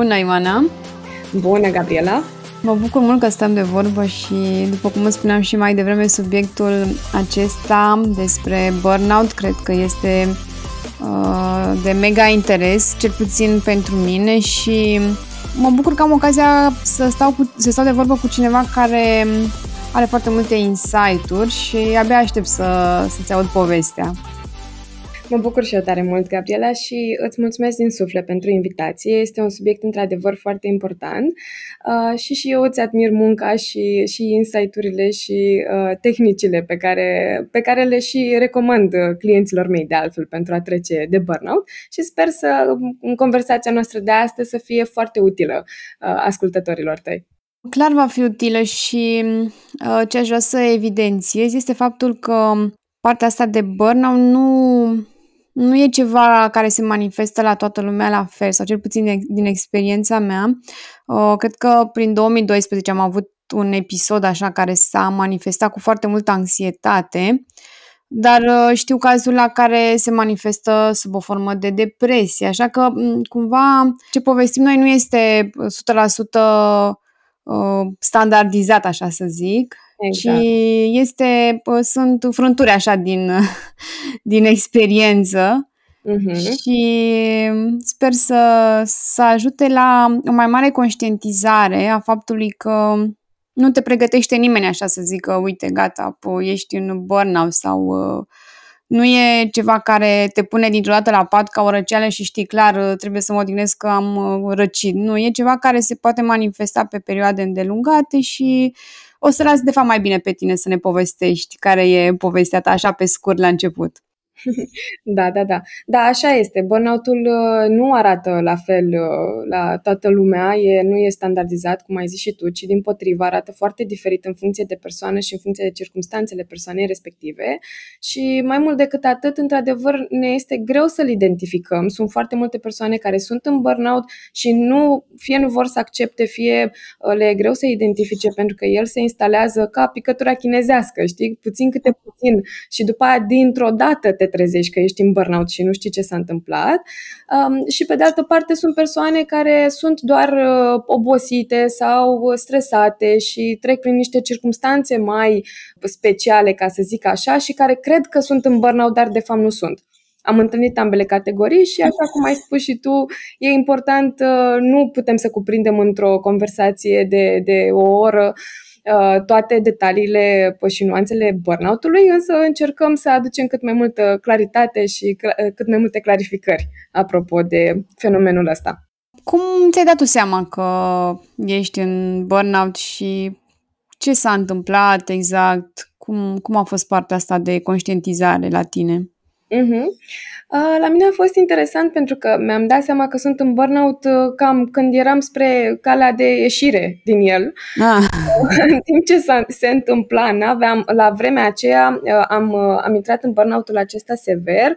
Bună, Ioana! Bună, Gabriela! Mă bucur mult că stăm de vorbă și, după cum îți spuneam și mai devreme, subiectul acesta despre burnout cred că este uh, de mega interes, cel puțin pentru mine și mă bucur că am ocazia să stau, cu, să stau de vorbă cu cineva care are foarte multe insight-uri și abia aștept să, să-ți aud povestea. Mă bucur și eu tare mult, Gabriela, și îți mulțumesc din suflet pentru invitație. Este un subiect într-adevăr foarte important uh, și și eu îți admir munca și, și insight-urile și uh, tehnicile pe care, pe care le și recomand clienților mei de altfel pentru a trece de burnout și sper să în conversația noastră de astăzi să fie foarte utilă uh, ascultătorilor tăi. Clar va fi utilă și uh, ce aș vrea să evidențiez este faptul că partea asta de burnout nu nu e ceva care se manifestă la toată lumea la fel, sau cel puțin din experiența mea. Uh, cred că prin 2012 am avut un episod așa care s-a manifestat cu foarte multă anxietate, dar uh, știu cazul la care se manifestă sub o formă de depresie, așa că cumva ce povestim noi nu este 100% uh, standardizat, așa să zic, Exact. Și este, sunt frânturi așa din, din experiență uh-huh. și sper să, să ajute la o mai mare conștientizare a faptului că nu te pregătește nimeni așa să zică, uite, gata, ești în burnout sau uh, nu e ceva care te pune dintr-o dată la pat ca o răceală și știi clar, trebuie să mă odihnesc că am uh, răcit. Nu, e ceva care se poate manifesta pe perioade îndelungate și o să las de fapt mai bine pe tine să ne povestești care e povestea ta așa pe scurt la început. Da, da, da. Da, așa este. Burnout-ul uh, nu arată la fel uh, la toată lumea, e, nu e standardizat, cum ai zis și tu, ci din potrivă arată foarte diferit în funcție de persoană și în funcție de circumstanțele persoanei respective. Și mai mult decât atât, într-adevăr, ne este greu să-l identificăm. Sunt foarte multe persoane care sunt în burnout și nu, fie nu vor să accepte, fie uh, le e greu să identifice pentru că el se instalează ca picătura chinezească, știi? Puțin câte puțin. Și după aia, dintr-o dată, te trezești că ești în burnout și nu știi ce s-a întâmplat. Um, și pe de altă parte sunt persoane care sunt doar uh, obosite sau stresate și trec prin niște circunstanțe mai speciale, ca să zic așa, și care cred că sunt în burnout, dar de fapt nu sunt. Am întâlnit ambele categorii și, așa cum ai spus și tu, e important, uh, nu putem să cuprindem într-o conversație de, de o oră Uh, toate detaliile și nuanțele burnout-ului, însă încercăm să aducem cât mai multă claritate și uh, cât mai multe clarificări apropo de fenomenul ăsta. Cum ți-ai dat tu seama că ești în burnout și ce s-a întâmplat exact? Cum, cum a fost partea asta de conștientizare la tine? Uh-huh. La mine a fost interesant pentru că mi-am dat seama că sunt în burnout uh, cam când eram spre calea de ieșire din el. Ah. în timp ce se întâmpla, n-aveam, la vremea aceea uh, am, uh, am intrat în burnoutul acesta sever,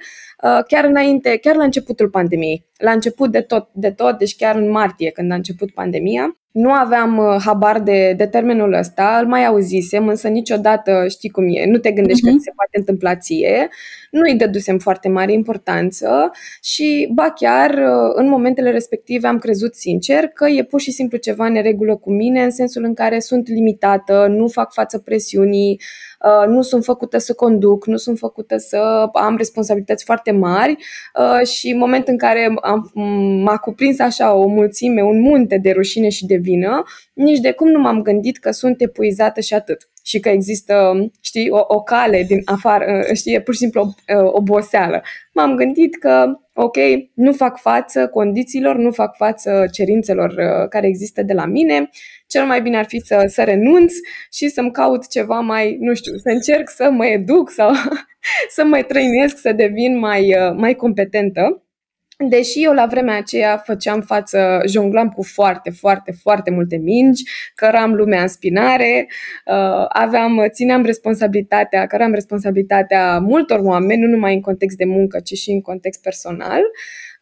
chiar înainte, chiar la începutul pandemiei. La început de tot, de tot, deci chiar în martie când a început pandemia. Nu aveam uh, habar de, de termenul ăsta, îl mai auzisem, însă niciodată știi cum e, nu te gândești uh-huh. că mhm. se poate întâmpla ție, nu îi dădusem foarte mare importanță și, ba chiar, uh, în momentele respective am crezut sincer că e pur și simplu ceva neregulă cu mine, în sensul în care sunt limitată, nu fac față presiunii, Uh, nu sunt făcută să conduc, nu sunt făcută să am responsabilități foarte mari uh, și în moment în care am, m-a cuprins așa o mulțime, un munte de rușine și de vină, nici de cum nu m-am gândit că sunt epuizată și atât și că există, știi, o, o cale din afară, uh, știi, e pur și simplu o oboseală. M-am gândit că, ok, nu fac față condițiilor, nu fac față cerințelor care există de la mine, cel mai bine ar fi să, să renunț și să-mi caut ceva mai, nu știu, să încerc să mă educ sau să mă trăinesc, să devin mai, uh, mai competentă. Deși eu la vremea aceea făceam față, jonglam cu foarte, foarte, foarte multe mingi, căram lumea în spinare, uh, aveam, țineam responsabilitatea, căram responsabilitatea multor oameni, nu numai în context de muncă, ci și în context personal. Uh,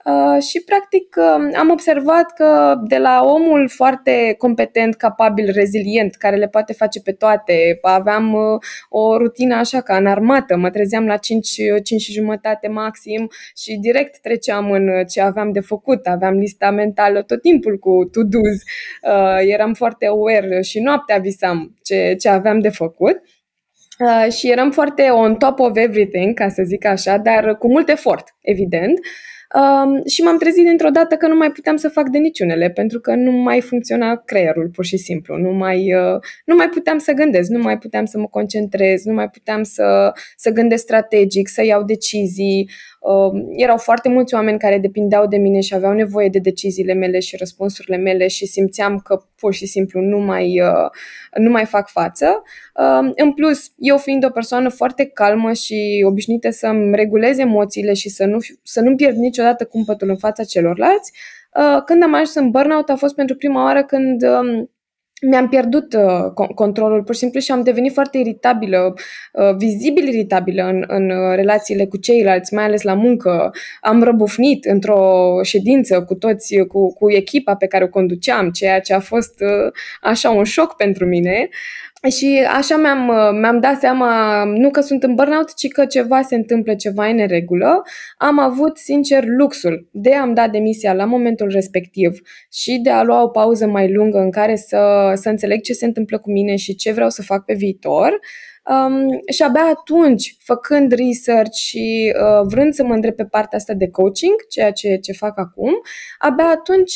și, practic, uh, am observat că de la omul foarte competent, capabil, rezilient, care le poate face pe toate, aveam uh, o rutină așa ca în armată, mă trezeam la 5, 5 și jumătate maxim și direct treceam în ce aveam de făcut, aveam lista mentală tot timpul cu to-dos, eram foarte aware și noaptea visam ce, ce aveam de făcut. Uh, și eram foarte on top of everything, ca să zic așa, dar cu mult efort, evident. Um, și m-am trezit dintr-o dată că nu mai puteam să fac de niciunele, pentru că nu mai funcționa creierul, pur și simplu. Nu mai, uh, nu mai puteam să gândesc, nu mai puteam să mă concentrez, nu mai puteam să, să gândesc strategic, să iau decizii. Uh, erau foarte mulți oameni care depindeau de mine și aveau nevoie de deciziile mele și răspunsurile mele și simțeam că pur și simplu nu mai, uh, nu mai fac față. Uh, în plus, eu fiind o persoană foarte calmă și obișnuită să-mi regulez emoțiile și să, nu, să nu pierd niciodată cumpătul în fața celorlalți, uh, când am ajuns în burnout a fost pentru prima oară când um, mi-am pierdut uh, controlul pur și simplu și am devenit foarte iritabilă, uh, vizibil iritabilă în, în uh, relațiile cu ceilalți, mai ales la muncă. Am răbufnit într-o ședință cu toți, cu, cu echipa pe care o conduceam, ceea ce a fost uh, așa un șoc pentru mine. Și așa mi-am, mi-am dat seama, nu că sunt în burnout, ci că ceva se întâmplă, ceva e neregulă. Am avut, sincer, luxul de a-mi da demisia la momentul respectiv și de a lua o pauză mai lungă în care să, să înțeleg ce se întâmplă cu mine și ce vreau să fac pe viitor. Um, și abia atunci, făcând research și uh, vrând să mă îndrept pe partea asta de coaching, ceea ce, ce fac acum, abia atunci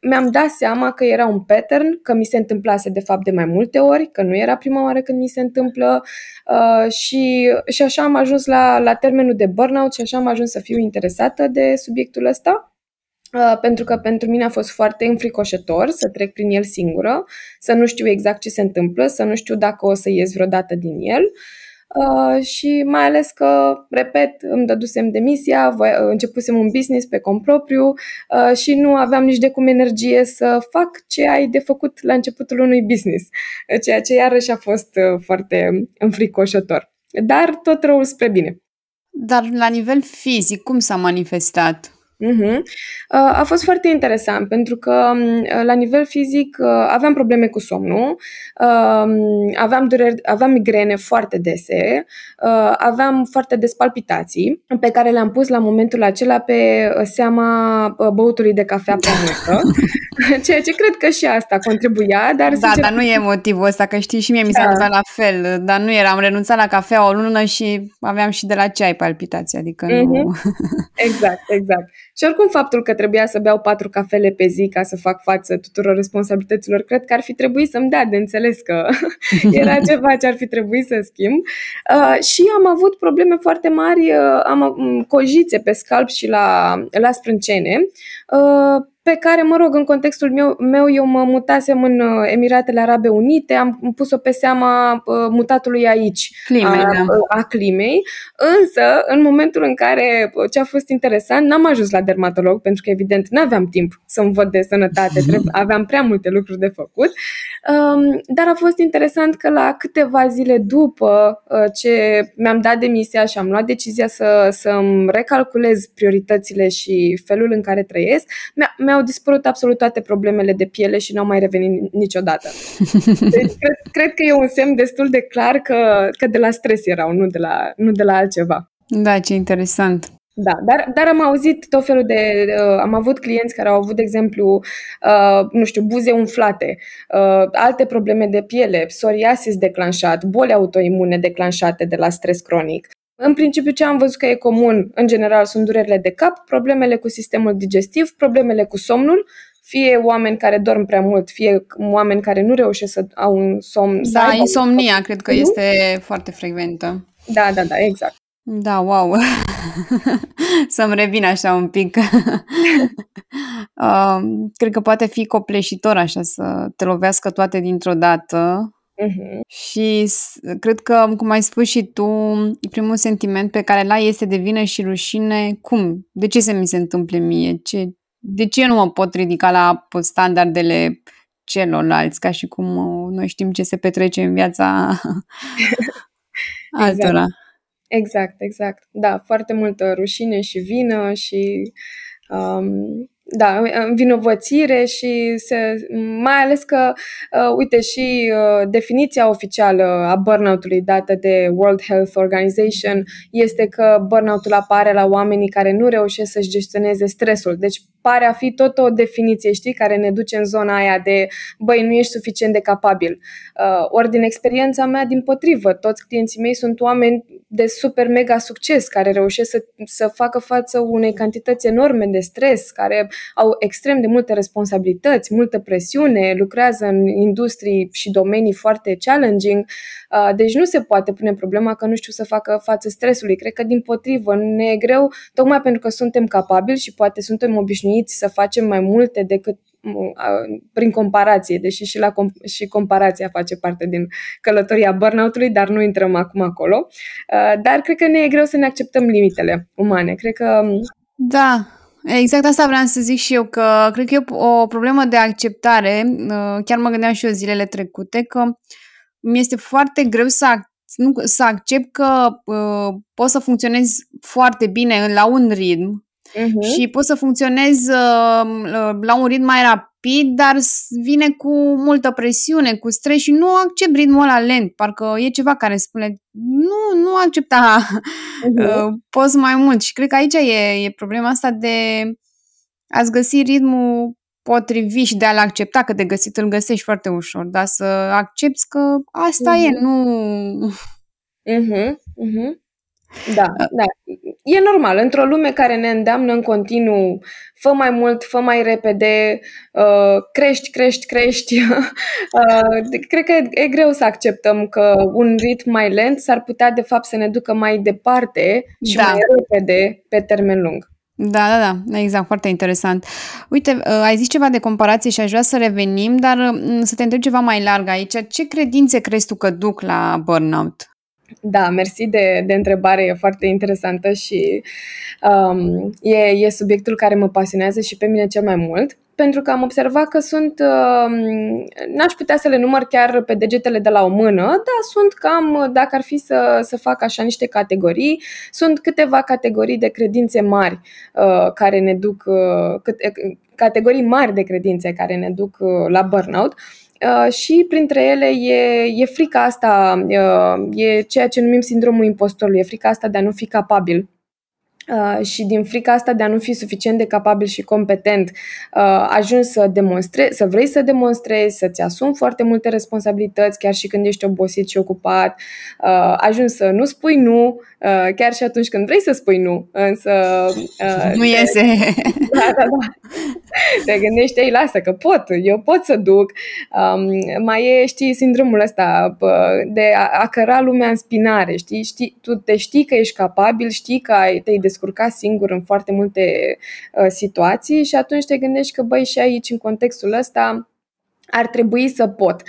mi-am dat seama că era un pattern, că mi se întâmplase de fapt de mai multe ori, că nu era prima oară când mi se întâmplă uh, și, și așa am ajuns la, la termenul de burnout și așa am ajuns să fiu interesată de subiectul ăsta. Uh, pentru că pentru mine a fost foarte înfricoșător să trec prin el singură, să nu știu exact ce se întâmplă, să nu știu dacă o să ies vreodată din el. Uh, și mai ales că, repet, îmi dădusem demisia, voi, uh, începusem un business pe compropriu uh, și nu aveam nici de cum energie să fac ce ai de făcut la începutul unui business, ceea ce iarăși a fost uh, foarte înfricoșător. Dar tot răul spre bine. Dar la nivel fizic, cum s-a manifestat? Uh-huh. A fost foarte interesant pentru că la nivel fizic aveam probleme cu somnul, aveam, dureri, aveam migrene foarte dese, aveam foarte des palpitații pe care le-am pus la momentul acela pe seama băutului de cafea pe multă, ceea ce cred că și asta contribuia. Dar da, sincer... dar nu e motivul ăsta, că știi și mie mi s-a da. întâmplat la fel, dar nu era, am renunțat la cafea o lună și aveam și de la ceai palpitații, adică uh-huh. nu... Exact, exact. Și oricum faptul că trebuia să beau patru cafele pe zi ca să fac față tuturor responsabilităților, cred că ar fi trebuit să-mi dea de înțeles că era ceva ce ar fi trebuit să schimb. Uh, și am avut probleme foarte mari, uh, am um, cojițe pe scalp și la, la sprâncene. Uh, pe care, mă rog, în contextul meu, meu eu mă mutasem în uh, Emiratele Arabe Unite, am pus-o pe seama uh, mutatului aici, Climei, a, da. a climei, însă, în momentul în care, uh, ce a fost interesant, n-am ajuns la dermatolog, pentru că, evident, n-aveam timp să-mi văd de sănătate, trebuie, aveam prea multe lucruri de făcut, um, dar a fost interesant că la câteva zile după uh, ce mi-am dat demisia și am luat decizia să, să-mi recalculez prioritățile și felul în care trăiesc, mi-a, mi mi-au dispărut absolut toate problemele de piele și n-au mai revenit niciodată. Deci, cred, cred că e un semn destul de clar că, că de la stres erau, nu de la, nu de la altceva. Da, ce interesant. Da, dar, dar am auzit tot felul de. Uh, am avut clienți care au avut, de exemplu, uh, nu știu, buze umflate, uh, alte probleme de piele, psoriasis declanșat, boli autoimune declanșate de la stres cronic. În principiu, ce am văzut că e comun, în general, sunt durerile de cap, problemele cu sistemul digestiv, problemele cu somnul, fie oameni care dorm prea mult, fie oameni care nu reușesc să au un somn. Da, insomnia cred că este foarte frecventă. Da, da, da, exact. Da, wow. Să-mi revin așa un pic. uh, cred că poate fi copleșitor așa să te lovească toate dintr-o dată Uh-huh. Și cred că, cum ai spus și tu, primul sentiment pe care l-ai este de vină și rușine. Cum? De ce se mi se întâmple mie? Ce, de ce nu mă pot ridica la standardele celorlalți, ca și cum uh, noi știm ce se petrece în viața altora? Exact. exact, exact. Da, foarte multă rușine și vină și um, da, învinovățire și se, mai ales că, uh, uite, și uh, definiția oficială a burnout-ului dată de World Health Organization este că burnout-ul apare la oamenii care nu reușesc să-și gestioneze stresul. Deci pare a fi tot o definiție, știi, care ne duce în zona aia de, băi, nu ești suficient de capabil. Uh, ori din experiența mea, din potrivă, toți clienții mei sunt oameni de super mega succes, care reușesc să, să facă față unei cantități enorme de stres, care au extrem de multe responsabilități, multă presiune, lucrează în industrii și domenii foarte challenging, uh, deci nu se poate pune problema că nu știu să facă față stresului. Cred că din potrivă ne e greu, tocmai pentru că suntem capabili și poate suntem obișnuiți să facem mai multe decât prin comparație, deși și, la com- și comparația face parte din călătoria burnout-ului, dar nu intrăm acum acolo. Dar cred că ne e greu să ne acceptăm limitele umane. Cred că... Da, Exact asta vreau să zic și eu, că cred că e o problemă de acceptare. Chiar mă gândeam și eu zilele trecute că mi este foarte greu să, nu, să accept că uh, pot să funcționez foarte bine la un ritm uh-huh. și pot să funcționez uh, la un ritm mai rapid, dar vine cu multă presiune, cu stres și nu accept ritmul ăla lent. Parcă e ceva care spune, nu, nu accepta, uh-huh. uh, poți mai mult. Și cred că aici e, e problema asta de a-ți găsi ritmul potrivit și de a-l accepta, că de găsit îl găsești foarte ușor, dar să accepti că asta uh-huh. e, nu... Uh-huh. Uh-huh. Da, da. E normal. Într-o lume care ne îndeamnă în continuu, fă mai mult, fă mai repede, uh, crești, crești, crești. uh, cred că e greu să acceptăm că un ritm mai lent s-ar putea, de fapt, să ne ducă mai departe și da. mai repede pe termen lung. Da, da, da, exact, foarte interesant. Uite, uh, ai zis ceva de comparație și aș vrea să revenim, dar uh, să te întreb ceva mai larg aici. Ce credințe crezi tu că duc la burnout? Da, mersi de, de întrebare, e foarte interesantă și um, e, e subiectul care mă pasionează și pe mine cel mai mult, pentru că am observat că sunt, um, n-aș putea să le număr chiar pe degetele de la o mână, dar sunt cam, dacă ar fi să, să fac așa niște categorii, sunt câteva categorii de credințe mari uh, care ne duc, uh, cât, categorii mari de credințe care ne duc uh, la burnout. Uh, Uh, și printre ele e, e frica asta, uh, e ceea ce numim sindromul impostorului, e frica asta de a nu fi capabil. Uh, și din frica asta de a nu fi suficient de capabil și competent, uh, ajungi să demonstrezi, să vrei să demonstrezi, să-ți asumi foarte multe responsabilități, chiar și când ești obosit și ocupat, uh, ajungi să nu spui nu, Uh, chiar și atunci când vrei să spui nu, însă... Uh, nu iese. Da, da, da. Te gândești, ei, lasă că pot, eu pot să duc. Um, mai e, știi, sindromul ăsta de a, a căra lumea în spinare, știi? știi? Tu te știi că ești capabil, știi că ai, te-ai descurcat singur în foarte multe uh, situații și atunci te gândești că, băi, și aici, în contextul ăsta, ar trebui să pot.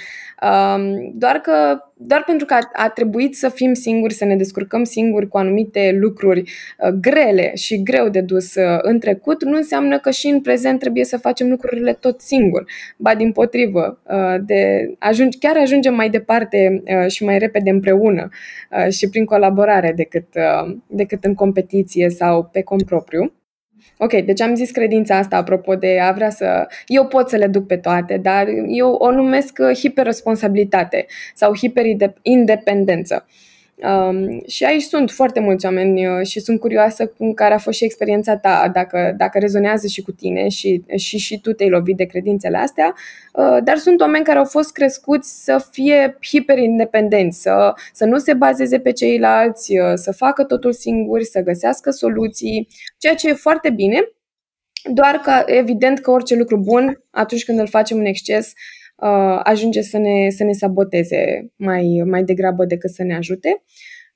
Um, doar că doar pentru că a, a trebuit să fim singuri, să ne descurcăm singuri cu anumite lucruri uh, grele și greu de dus uh, în trecut, nu înseamnă că și în prezent trebuie să facem lucrurile tot singur. Ba din potrivă, uh, de ajunge, chiar ajungem mai departe uh, și mai repede împreună uh, și prin colaborare decât, uh, decât în competiție sau pe cont propriu. Ok, deci am zis credința asta apropo de a vrea să... Eu pot să le duc pe toate, dar eu o numesc uh, hiperresponsabilitate sau hiperindependență. Um, și aici sunt foarte mulți oameni uh, și sunt curioasă cum care a fost și experiența ta, dacă, dacă rezonează și cu tine și, și, și tu te-ai lovit de credințele astea, uh, dar sunt oameni care au fost crescuți să fie hiperindependenți, să, să nu se bazeze pe ceilalți, uh, să facă totul singuri, să găsească soluții, ceea ce e foarte bine, doar că evident că orice lucru bun, atunci când îl facem în exces, uh, ajunge să ne, să ne saboteze mai, mai degrabă decât să ne ajute.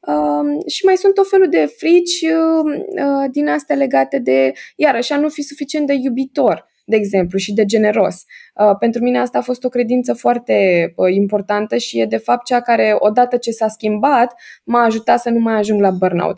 Uh, și mai sunt o felul de frici uh, uh, din astea legate de, iarăși, a nu fi suficient de iubitor, de exemplu, și de generos. Uh, pentru mine asta a fost o credință foarte uh, importantă și e, de fapt, cea care, odată ce s-a schimbat, m-a ajutat să nu mai ajung la burnout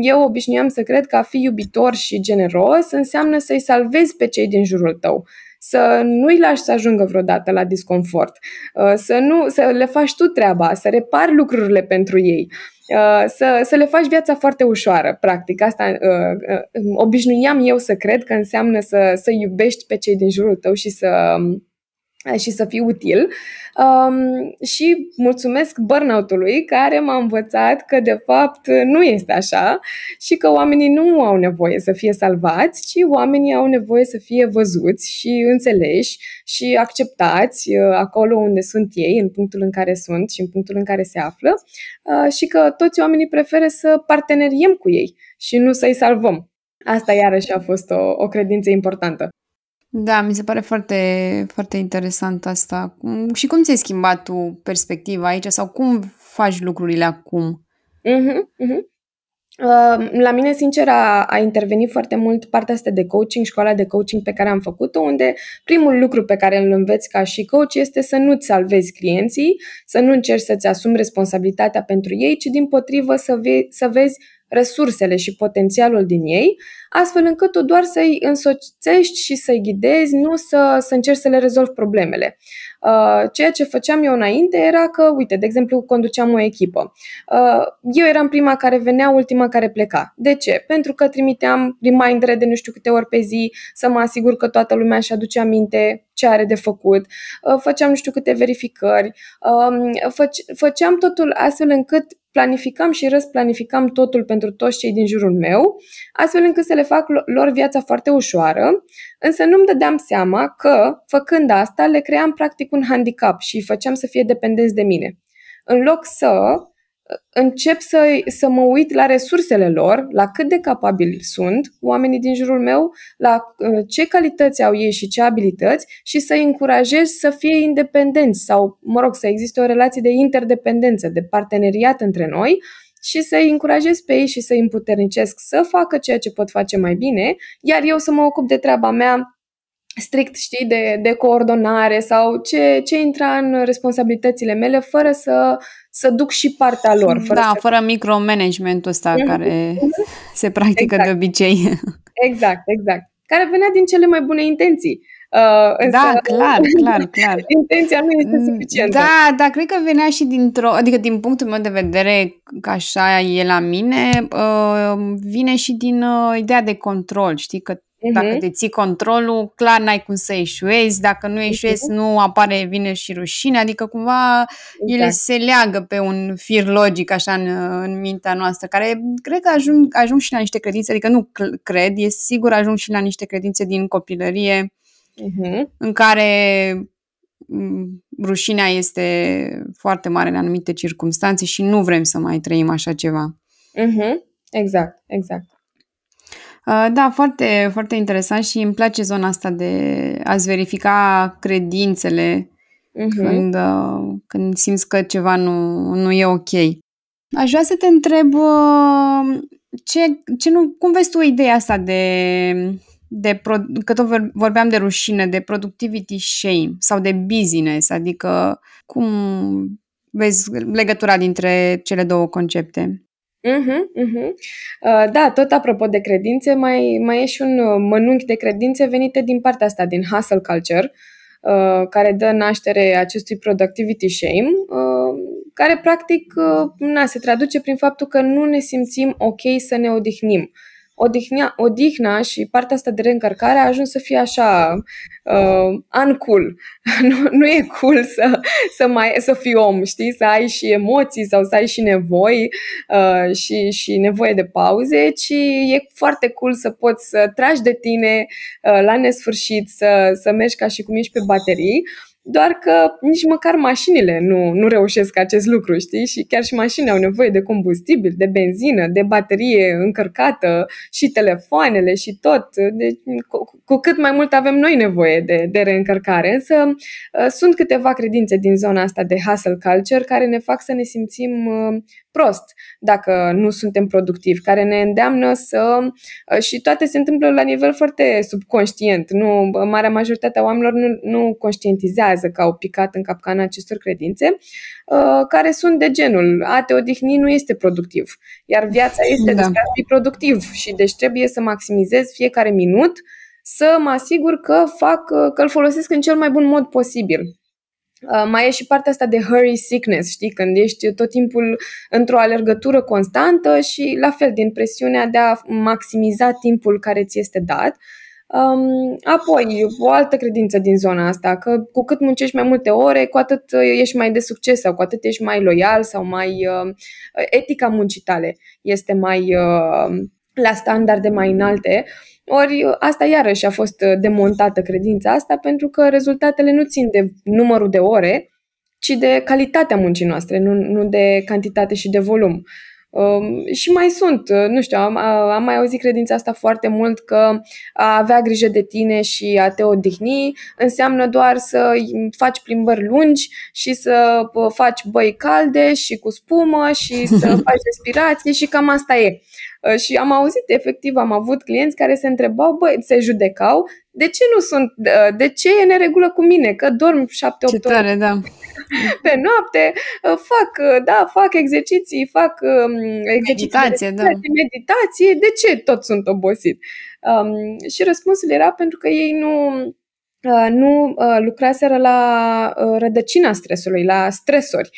eu obișnuiam să cred că a fi iubitor și generos înseamnă să-i salvezi pe cei din jurul tău să nu-i lași să ajungă vreodată la disconfort, uh, să, nu, să le faci tu treaba, să repari lucrurile pentru ei. Uh, să, să le faci viața foarte ușoară, practic. Asta uh, uh, obișnuiam eu să cred că înseamnă să, să iubești pe cei din jurul tău și să și să fii util. Um, și mulțumesc burnout-ului care m-a învățat că de fapt nu este așa și că oamenii nu au nevoie să fie salvați, ci oamenii au nevoie să fie văzuți și înțeleși și acceptați uh, acolo unde sunt ei, în punctul în care sunt și în punctul în care se află uh, și că toți oamenii preferă să parteneriem cu ei și nu să-i salvăm. Asta iarăși a fost o, o credință importantă. Da, mi se pare foarte, foarte interesant asta. Și cum ți-ai schimbat tu perspectiva aici sau cum faci lucrurile acum? Uh-huh, uh-huh. Uh, la mine, sincer, a, a intervenit foarte mult partea asta de coaching, școala de coaching pe care am făcut-o, unde primul lucru pe care îl înveți ca și coach este să nu-ți salvezi clienții, să nu încerci să-ți asumi responsabilitatea pentru ei, ci din potrivă să, ve- să vezi resursele și potențialul din ei, astfel încât tu doar să-i însoțești și să-i ghidezi, nu să, să încerci să le rezolvi problemele. Uh, ceea ce făceam eu înainte era că, uite, de exemplu, conduceam o echipă. Uh, eu eram prima care venea, ultima care pleca. De ce? Pentru că trimiteam remindere de nu știu câte ori pe zi să mă asigur că toată lumea își aduce aminte ce are de făcut. Uh, făceam nu știu câte verificări. Um, făceam totul astfel încât planificam și răsplanificam totul pentru toți cei din jurul meu, astfel încât să le fac lor viața foarte ușoară, însă nu-mi dădeam seama că, făcând asta, le cream practic un handicap și îi făceam să fie dependenți de mine. În loc să încep să, să mă uit la resursele lor, la cât de capabili sunt oamenii din jurul meu, la uh, ce calități au ei și ce abilități și să-i încurajez să fie independenți sau, mă rog, să existe o relație de interdependență, de parteneriat între noi și să-i încurajez pe ei și să-i împuternicesc să facă ceea ce pot face mai bine, iar eu să mă ocup de treaba mea strict, știi, de, de coordonare sau ce, ce intra în responsabilitățile mele fără să, să duc și partea lor. Fără da, să... fără micromanagementul ăsta mm-hmm. care se practică exact. de obicei. Exact, exact. Care venea din cele mai bune intenții. Uh, însă, da, clar, clar, clar. Intenția nu este mm, suficientă. Da, dar cred că venea și dintr-o, adică din punctul meu de vedere, că așa e la mine, uh, vine și din uh, ideea de control, știi, că Uh-huh. Dacă te ții controlul, clar n-ai cum să eșuezi. Dacă nu eșuezi, uh-huh. nu apare vine și rușine. Adică cumva exact. ele se leagă pe un fir logic așa în, în mintea noastră, care cred că ajung, ajung și la niște credințe, adică nu cred, e sigur ajung și la niște credințe din copilărie uh-huh. în care rușinea este foarte mare în anumite circunstanțe și nu vrem să mai trăim așa ceva. Uh-huh. Exact, exact. Uh, da, foarte, foarte interesant și îmi place zona asta de a-ți verifica credințele uh-huh. când, uh, când simți că ceva nu, nu e ok. Aș vrea să te întreb uh, ce, ce nu, cum vezi tu ideea asta de, de pro, că tot vorbeam de rușine, de productivity shame sau de business, adică cum vezi legătura dintre cele două concepte? Uh-huh, uh-huh. Uh, da, tot apropo de credințe, mai, mai e și un uh, mănunchi de credințe venite din partea asta, din hustle culture, uh, care dă naștere acestui productivity shame, uh, care practic uh, na, se traduce prin faptul că nu ne simțim ok să ne odihnim odihna, odihna și partea asta de reîncărcare a ajuns să fie așa uh, uncool. nu, nu e cool să, să, mai, să fii om, știi? Să ai și emoții sau să ai și nevoi uh, și, și nevoie de pauze, ci e foarte cool să poți să tragi de tine uh, la nesfârșit, să, să mergi ca și cum ești pe baterii doar că nici măcar mașinile nu, nu reușesc acest lucru, știi? Și chiar și mașinile au nevoie de combustibil, de benzină, de baterie încărcată și telefoanele și tot. Deci, cu, cu cât mai mult avem noi nevoie de, de reîncărcare. Însă uh, sunt câteva credințe din zona asta de hustle culture care ne fac să ne simțim uh, prost dacă nu suntem productivi, care ne îndeamnă să... Uh, și toate se întâmplă la nivel foarte subconștient. Nu, marea majoritate a oamenilor nu, nu conștientizează că au picat în capcana acestor credințe, uh, care sunt de genul a te odihni nu este productiv, iar viața este da. despre a fi productiv și deci trebuie să maximizez fiecare minut să mă asigur că fac, că îl folosesc în cel mai bun mod posibil. Uh, mai e și partea asta de hurry sickness, știi, când ești tot timpul într-o alergătură constantă și la fel din presiunea de a maximiza timpul care ți este dat. Um, apoi, o altă credință din zona asta, că cu cât muncești mai multe ore, cu atât ești mai de succes sau cu atât ești mai loial sau mai... Uh, etica muncii tale este mai uh, la standarde mai înalte. Ori asta iarăși a fost demontată credința asta pentru că rezultatele nu țin de numărul de ore, ci de calitatea muncii noastre, nu, nu de cantitate și de volum. Um, și mai sunt, nu știu, am, am mai auzit credința asta foarte mult că a avea grijă de tine și a te odihni înseamnă doar să faci plimbări lungi și să faci băi calde și cu spumă și să faci respirație și cam asta e. Uh, și am auzit, efectiv, am avut clienți care se întrebau, băi, se judecau, de ce nu sunt, uh, de ce e neregulă cu mine, că dorm 7-8 ore da. pe noapte, uh, fac, da, fac exerciții, fac um, exerciții meditație, de, da. meditație, de ce tot sunt obosit? Um, și răspunsul era pentru că ei nu, nu lucraseră la rădăcina stresului, la stresori,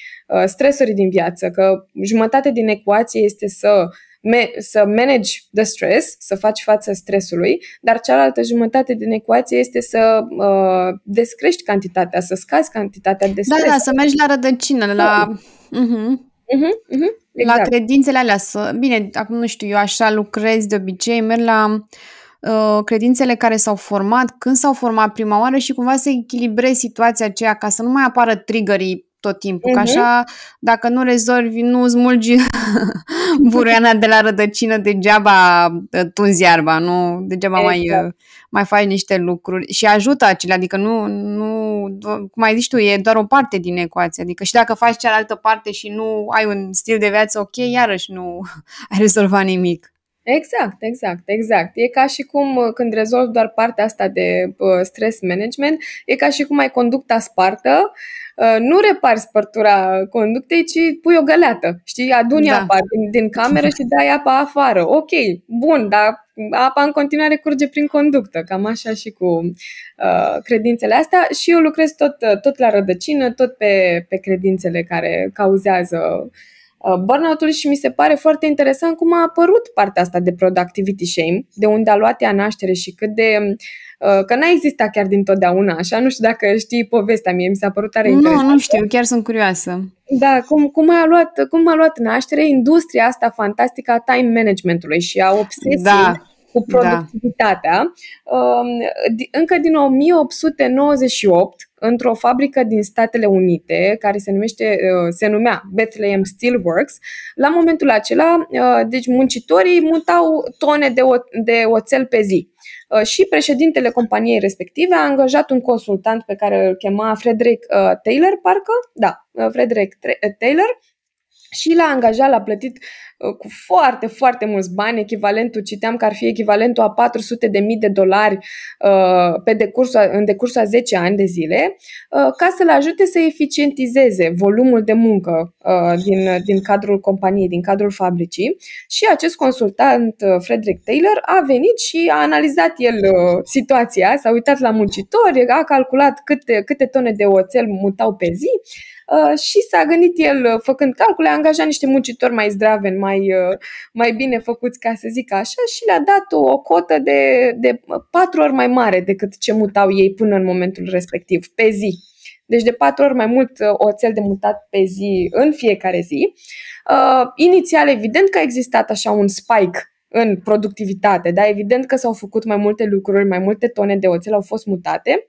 stresori din viață, că jumătate din ecuație este să me- să manage the stress, să faci față stresului, dar cealaltă jumătate din ecuație este să uh, descrești cantitatea, să scazi cantitatea de stres. Da, da, să mergi la rădăcină, la... Uh-huh. Uh-huh, uh-huh. Exact. La credințele alea. Să... Bine, acum nu știu, eu așa lucrez de obicei, merg la uh, credințele care s-au format, când s-au format prima oară și cumva să echilibrezi situația aceea ca să nu mai apară triggerii tot timpul. Uh-huh. Că mhm. așa, dacă nu rezolvi, nu smulgi buruiana de la rădăcină, degeaba uh, tunzi iarba, nu? Degeaba exact. mai, uh, mai faci niște lucruri. Și ajută acele, adică nu, nu, cum ai zis tu, e doar o parte din ecuație. Adică și dacă faci cealaltă parte și nu ai un stil de viață ok, iarăși nu ai rezolvat nimic. Exact, exact, exact. E ca și cum uh, când rezolvi doar partea asta de uh, stress management, e ca și cum ai conducta spartă, uh, nu reparți spărtura conductei, ci pui o găleată, știi, aduni da. apa din, din cameră și dai apa afară. Ok, bun, dar apa în continuare curge prin conductă, cam așa și cu uh, credințele astea și eu lucrez tot, tot la rădăcină, tot pe, pe credințele care cauzează uh, Uh, burnout-ul și mi se pare foarte interesant cum a apărut partea asta de productivity shame, de unde a luat ea naștere și cât de uh, că n-a existat chiar dintotdeauna așa, nu știu dacă știi povestea mie, mi s-a părut tare nu, interesant. Nu, nu știu, chiar sunt curioasă. Da, cum, cum, a luat, cum a luat naștere industria asta fantastică a time managementului și a obsesiei da cu da. productivitatea. Da. Încă din 1898, într-o fabrică din Statele Unite, care se, numește, uh, se numea Bethlehem Steelworks, la momentul acela, uh, deci muncitorii mutau tone de, o, de oțel pe zi. Uh, și președintele companiei respective a angajat un consultant pe care îl chema Frederick Taylor, parcă? Da, Frederick Taylor, și l-a angajat, l-a plătit uh, cu foarte, foarte mulți bani, echivalentul, citeam că ar fi echivalentul a 400 de mii de dolari uh, pe decursul, în decursul a 10 ani de zile, uh, ca să-l ajute să eficientizeze volumul de muncă uh, din, din cadrul companiei, din cadrul fabricii. Și acest consultant, uh, Frederick Taylor, a venit și a analizat el uh, situația, s-a uitat la muncitori, a calculat câte, câte tone de oțel mutau pe zi Uh, și s-a gândit el, uh, făcând calcule, a angajat niște muncitori mai zdrave, mai, uh, mai bine făcuți, ca să zic așa, și le-a dat o, o cotă de, de patru ori mai mare decât ce mutau ei până în momentul respectiv, pe zi. Deci de patru ori mai mult oțel de mutat pe zi în fiecare zi. Uh, inițial, evident că a existat așa un spike în productivitate, dar evident că s-au făcut mai multe lucruri, mai multe tone de oțel au fost mutate,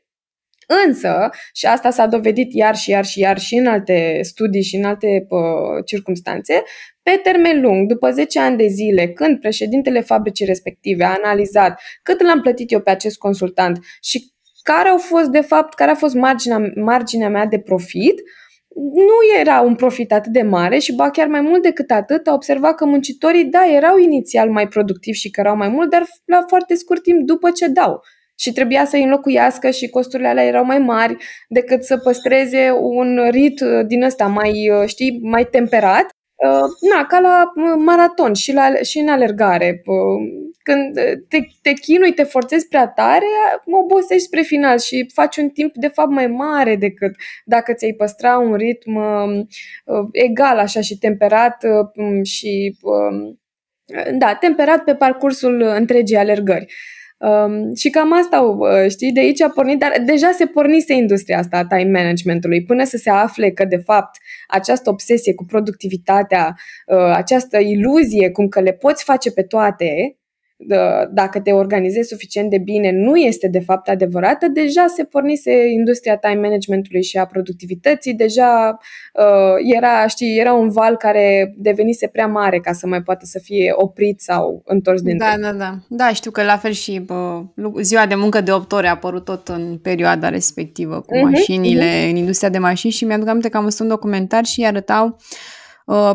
Însă, și asta s-a dovedit iar și iar și iar și în alte studii și în alte uh, circunstanțe, pe termen lung, după 10 ani de zile, când președintele fabricii respective a analizat cât l-am plătit eu pe acest consultant și care au fost, de fapt, care a fost marginea, marginea mea de profit, nu era un profit atât de mare și ba chiar mai mult decât atât a observat că muncitorii, da, erau inițial mai productivi și cărau mai mult, dar la foarte scurt timp după ce dau și trebuia să îi înlocuiască și costurile alea erau mai mari decât să păstreze un rit uh, din ăsta mai, uh, știi, mai temperat. Uh, na, ca la maraton și, la, și în alergare. când te, te chinui, te forțezi prea tare, obosești spre final și faci un timp de fapt mai mare decât dacă ți-ai păstra un ritm uh, egal așa și temperat uh, și uh, da, temperat pe parcursul întregii alergări. Um, și cam asta, uh, știi, de aici a pornit, dar deja se pornise industria asta a time managementului, până să se afle că, de fapt, această obsesie cu productivitatea, uh, această iluzie cum că le poți face pe toate, dacă te organizezi suficient de bine, nu este de fapt adevărată, deja se pornise industria time managementului și a productivității, deja uh, era, știi, era un val care devenise prea mare ca să mai poată să fie oprit sau întors din Da, da, da. Da, știu că la fel și bă, ziua de muncă de 8 ore a apărut tot în perioada respectivă cu uh-huh, mașinile, uh-huh. în industria de mașini și mi-aduc aminte că am văzut un documentar și arătau uh,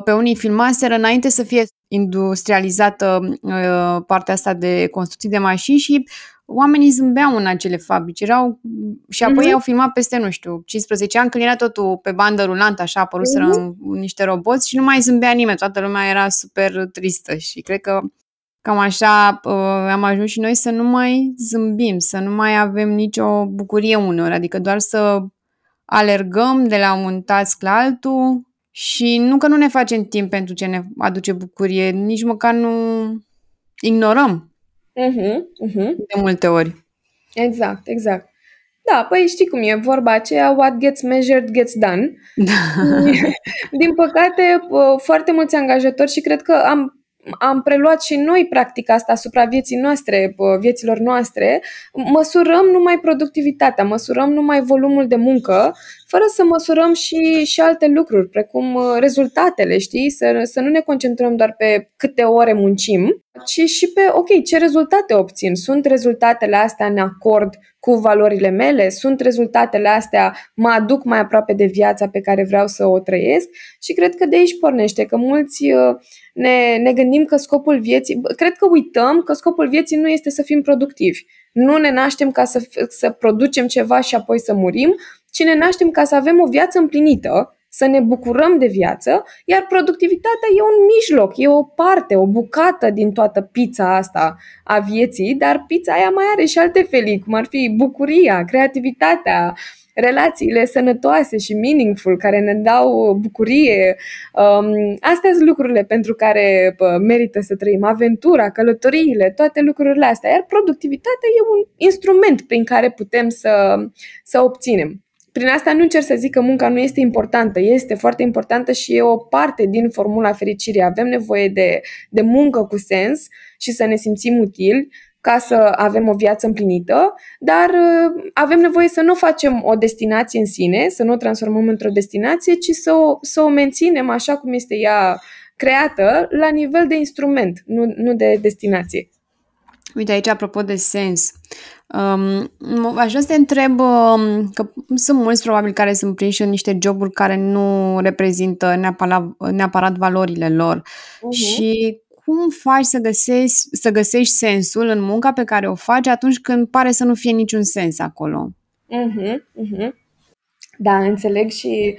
pe unii filmaseră înainte să fie industrializată uh, partea asta de construcții de mașini și oamenii zâmbeau în acele fabrici. Erau, și apoi mm-hmm. au filmat peste, nu știu, 15 ani, când era totul pe bandă rulantă, așa, apăruseră mm-hmm. niște roboți și nu mai zâmbea nimeni. Toată lumea era super tristă și cred că cam așa uh, am ajuns și noi să nu mai zâmbim, să nu mai avem nicio bucurie uneori, adică doar să alergăm de la un task la altul, și nu că nu ne facem timp pentru ce ne aduce bucurie, nici măcar nu ignorăm uh-huh, uh-huh. de multe ori. Exact, exact. Da, păi știi cum e vorba aceea, what gets measured gets done. Da. Din păcate, foarte mulți angajatori și cred că am am preluat și noi practica asta asupra vieții noastre, vieților noastre, măsurăm numai productivitatea, măsurăm numai volumul de muncă, fără să măsurăm și, și alte lucruri, precum uh, rezultatele, știi? Să, să nu ne concentrăm doar pe câte ore muncim, ci și pe, ok, ce rezultate obțin? Sunt rezultatele astea în acord cu valorile mele? Sunt rezultatele astea mă aduc mai aproape de viața pe care vreau să o trăiesc? Și cred că de aici pornește, că mulți uh, ne, ne gândim că scopul vieții, cred că uităm că scopul vieții nu este să fim productivi. Nu ne naștem ca să, să producem ceva și apoi să murim, ci ne naștem ca să avem o viață împlinită, să ne bucurăm de viață, iar productivitatea e un mijloc, e o parte, o bucată din toată pizza asta a vieții, dar pizza aia mai are și alte felii, cum ar fi bucuria, creativitatea, relațiile sănătoase și meaningful, care ne dau bucurie. Um, astea sunt lucrurile pentru care merită să trăim. Aventura, călătoriile, toate lucrurile astea. Iar productivitatea e un instrument prin care putem să, să obținem. Prin asta nu încerc să zic că munca nu este importantă, este foarte importantă și e o parte din formula fericirii. Avem nevoie de, de muncă cu sens și să ne simțim utili ca să avem o viață împlinită, dar uh, avem nevoie să nu facem o destinație în sine, să nu o transformăm într-o destinație, ci să o, să o menținem așa cum este ea creată, la nivel de instrument, nu, nu de destinație. Uite, aici, apropo de sens, um, aș vrea să te întreb um, că sunt mulți probabil care sunt prinși în niște joburi care nu reprezintă neapărat, neapărat valorile lor uh-huh. și cum faci să găsești, să găsești sensul în munca pe care o faci atunci când pare să nu fie niciun sens acolo? Uh-huh, uh-huh. Da, înțeleg și,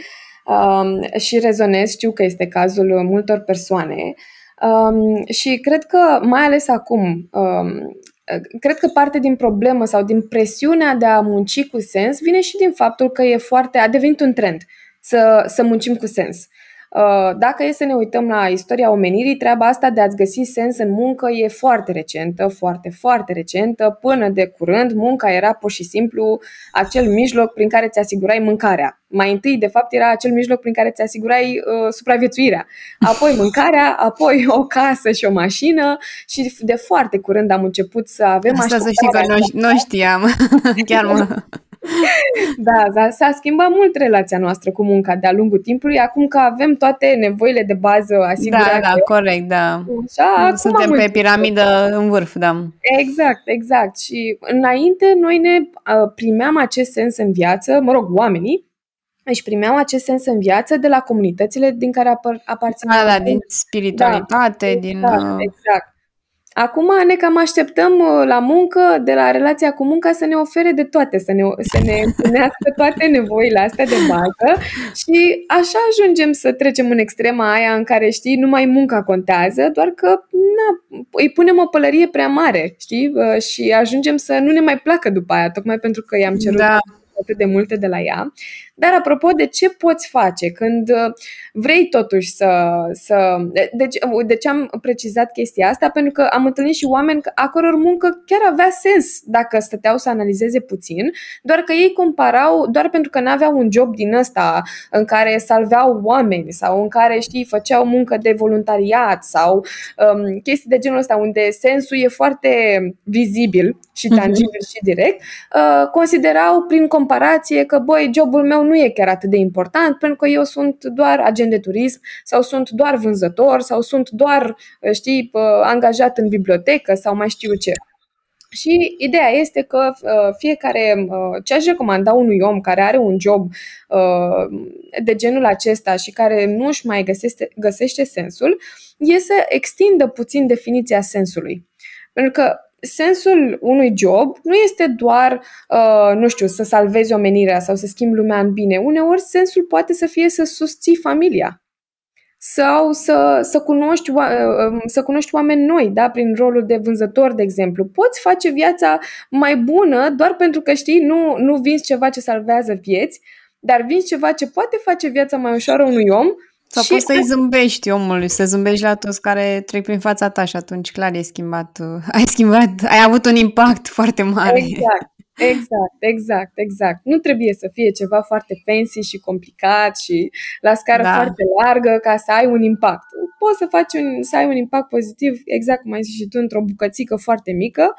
um, și rezonez, știu că este cazul multor persoane um, și cred că, mai ales acum, um, cred că parte din problemă sau din presiunea de a munci cu sens vine și din faptul că e foarte, a devenit un trend să, să muncim cu sens. Uh, dacă e să ne uităm la istoria omenirii, treaba asta de a-ți găsi sens în muncă e foarte recentă, foarte, foarte recentă. Până de curând, munca era pur și simplu acel mijloc prin care ți asigurai mâncarea. Mai întâi, de fapt, era acel mijloc prin care ți asigurai uh, supraviețuirea. Apoi mâncarea, apoi o casă și o mașină și de foarte curând am început să avem Asta să știi că nu, nu știam. Chiar mă... da, da, s-a schimbat mult relația noastră cu munca de-a lungul timpului, acum că avem toate nevoile de bază asigurate. Da, da, corect, da. Așa, Suntem pe piramidă în vârf, da. Exact, exact. Și înainte noi ne primeam acest sens în viață, mă rog, oamenii, își primeau acest sens în viață de la comunitățile din care apar, aparțineau. Da, da, din spiritualitate, da, din... Exact, exact. Acum ne cam așteptăm uh, la muncă, de la relația cu munca, să ne ofere de toate, să ne, să ne împlinească toate nevoile astea de bază și așa ajungem să trecem în extrema aia în care, știi, numai munca contează, doar că na, îi punem o pălărie prea mare, știi, uh, și ajungem să nu ne mai placă după aia, tocmai pentru că i-am cerut da atât de multe de la ea. Dar apropo de ce poți face când uh, vrei totuși să... să deci, uh, de ce am precizat chestia asta? Pentru că am întâlnit și oameni a căror muncă chiar avea sens dacă stăteau să analizeze puțin, doar că ei comparau doar pentru că n-aveau un job din ăsta în care salveau oameni sau în care, știi, făceau muncă de voluntariat sau um, chestii de genul ăsta unde sensul e foarte vizibil și mhm. tangibil uh-huh. și direct, uh, considerau prin comparație că, băi, jobul meu nu e chiar atât de important pentru că eu sunt doar agent de turism sau sunt doar vânzător sau sunt doar, uh, știi, uh, angajat în bibliotecă sau mai știu ce. Și ideea este că uh, fiecare, uh, ce aș recomanda unui om care are un job uh, de genul acesta și care nu își mai găsește, găsește sensul, e să extindă puțin definiția sensului. Pentru că sensul unui job nu este doar, uh, nu știu, să salvezi omenirea sau să schimbi lumea în bine. Uneori sensul poate să fie să susții familia sau să, să, cunoști, uh, um, să cunoști oameni noi, da? prin rolul de vânzător, de exemplu. Poți face viața mai bună doar pentru că știi, nu, nu vinzi ceva ce salvează vieți, dar vinzi ceva ce poate face viața mai ușoară unui om sau și poți să-i zâmbești omului, să zâmbești la toți care trec prin fața ta și atunci clar ai schimbat, uh, ai schimbat, ai avut un impact foarte mare. Exact, exact, exact, exact. Nu trebuie să fie ceva foarte fancy și complicat și la scară da. foarte largă ca să ai un impact. Poți să faci un, să ai un impact pozitiv, exact cum ai zis și tu, într-o bucățică foarte mică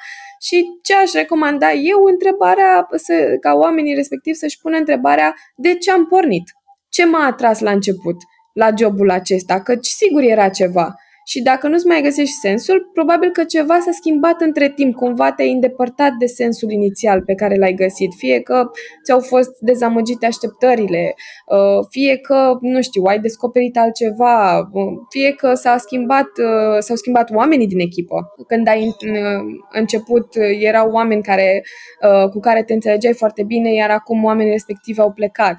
și ce aș recomanda eu, întrebarea, să, ca oamenii respectiv să-și pună întrebarea de ce am pornit? Ce m-a atras la început? La jobul acesta, căci sigur era ceva. Și dacă nu-ți mai găsești sensul, probabil că ceva s-a schimbat între timp, cumva te-ai îndepărtat de sensul inițial pe care l-ai găsit. Fie că ți-au fost dezamăgite așteptările, uh, fie că, nu știu, ai descoperit altceva, uh, fie că s-a schimbat, uh, s-au schimbat oamenii din echipă. Când ai început, erau oameni care, cu care te înțelegeai foarte bine, iar acum oamenii respectivi au plecat.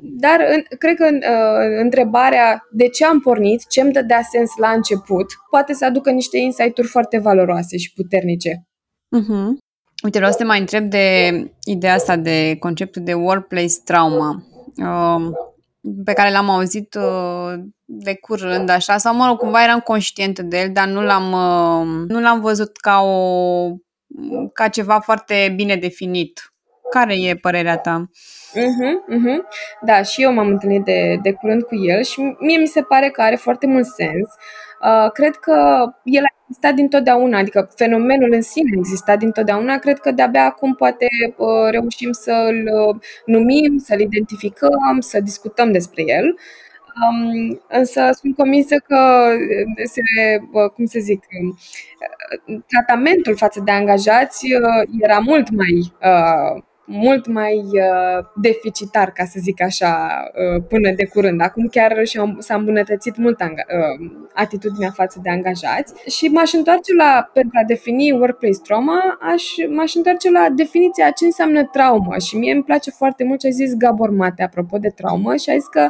Dar cred că întrebarea de ce am pornit, ce îmi dădea sens la început, poate să aducă niște insight-uri foarte valoroase și puternice. Uh-huh. Uite, vreau să te mai întreb de ideea asta de conceptul de workplace trauma, uh, pe care l-am auzit uh, de curând, așa, sau mă rog, cumva eram conștientă de el, dar nu l-am, uh, nu l-am văzut ca, o, ca ceva foarte bine definit. Care e părerea ta? Uh-huh, uh-huh. Da, și eu m-am întâlnit de, de curând cu el și mie mi se pare că are foarte mult sens. Uh, cred că el a existat dintotdeauna, adică fenomenul în sine a existat dintotdeauna, cred că de-abia acum poate uh, reușim să-l uh, numim, să-l identificăm, să discutăm despre el. Um, însă sunt convinsă că se, cum să zic, tratamentul față de angajați era mult mai uh, mult mai uh, deficitar, ca să zic așa, uh, până de curând. Acum chiar s-a îmbunătățit mult anga- uh, atitudinea față de angajați și m-aș întoarce la, pentru a defini workplace trauma, aș, m-aș întoarce la definiția ce înseamnă traumă și mie îmi place foarte mult ce a zis Gabor Mate apropo de traumă și a zis că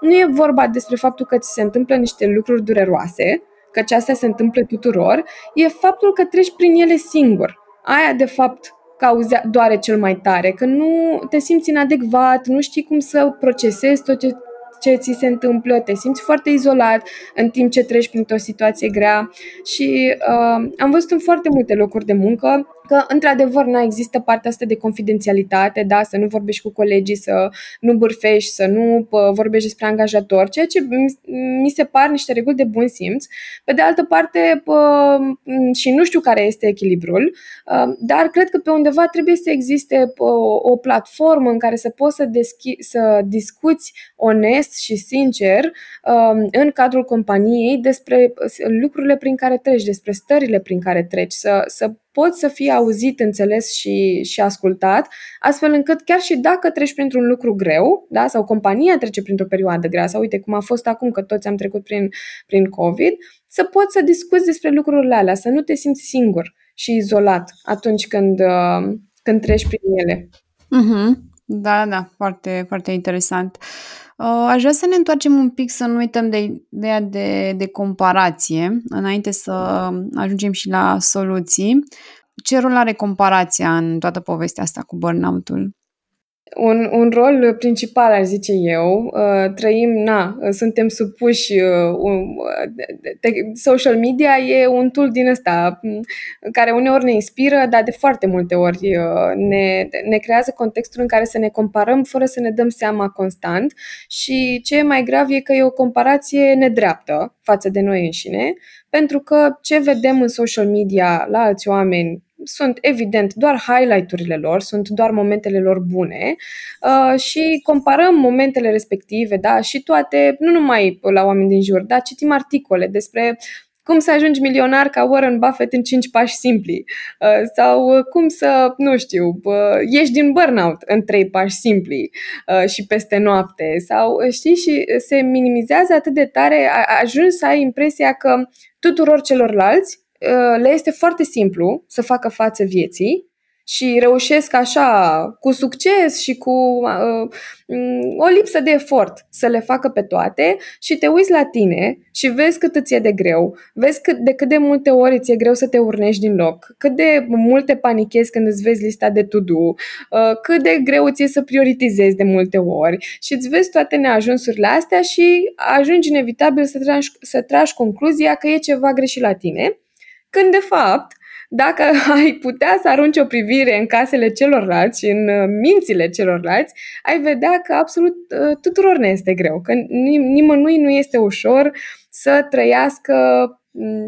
nu e vorba despre faptul că ți se întâmplă niște lucruri dureroase, că astea se întâmplă tuturor, e faptul că treci prin ele singur. Aia, de fapt, cauzea, doare cel mai tare, că nu te simți inadecvat, nu știi cum să procesezi tot ce, ce ți se întâmplă, te simți foarte izolat în timp ce treci printr-o situație grea. Și uh, am văzut în foarte multe locuri de muncă că într-adevăr nu există partea asta de confidențialitate, da, să nu vorbești cu colegii, să nu bârfești, să nu pă, vorbești despre angajator, ceea ce mi se par niște reguli de bun simț. Pe de altă parte, pă, și nu știu care este echilibrul, ă, dar cred că pe undeva trebuie să existe pă, o platformă în care să poți să, deschi, să discuți onest și sincer ă, în cadrul companiei despre lucrurile prin care treci, despre stările prin care treci, să, să poți să fii auzit, înțeles și, și ascultat, astfel încât chiar și dacă treci printr-un lucru greu, da, sau compania trece printr-o perioadă grea, sau uite cum a fost acum că toți am trecut prin, prin COVID, să poți să discuți despre lucrurile alea, să nu te simți singur și izolat atunci când, uh, când treci prin ele. Mm-hmm. Da, da, foarte, foarte interesant. Uh, aș vrea să ne întoarcem un pic, să nu uităm de ideea de, de comparație, înainte să ajungem și la soluții. Ce rol are comparația în toată povestea asta cu burnout-ul? un, un rol principal, aș zice eu. Uh, trăim, na, suntem supuși, uh, um, de, social media e un tool din ăsta mm, care uneori ne inspiră, dar de foarte multe ori uh, ne, ne creează contextul în care să ne comparăm fără să ne dăm seama constant și ce e mai grav e că e o comparație nedreaptă față de noi înșine, pentru că ce vedem în social media la alți oameni sunt evident doar highlight-urile lor, sunt doar momentele lor bune uh, și comparăm momentele respective, da, și toate, nu numai la oameni din jur, da, citim articole despre cum să ajungi milionar ca Warren Buffett în 5 pași simpli uh, sau cum să, nu știu, uh, ieși din burnout în 3 pași simpli uh, și peste noapte sau, știi, și se minimizează atât de tare, ajungi să ai impresia că tuturor celorlalți Uh, le este foarte simplu să facă față vieții și reușesc așa, cu succes și cu uh, mm, o lipsă de efort să le facă pe toate și te uiți la tine și vezi cât îți e de greu, vezi cât, de cât de multe ori ți e greu să te urnești din loc, cât de multe panichezi când îți vezi lista de to-do, uh, cât de greu ți e să prioritizezi de multe ori. Și îți vezi toate neajunsurile astea și ajungi inevitabil să tragi, să tragi concluzia că e ceva greșit la tine când, de fapt, dacă ai putea să arunci o privire în casele celorlalți și în uh, mințile celorlalți, ai vedea că absolut uh, tuturor ne este greu, că nimănui nu este ușor să trăiască mm,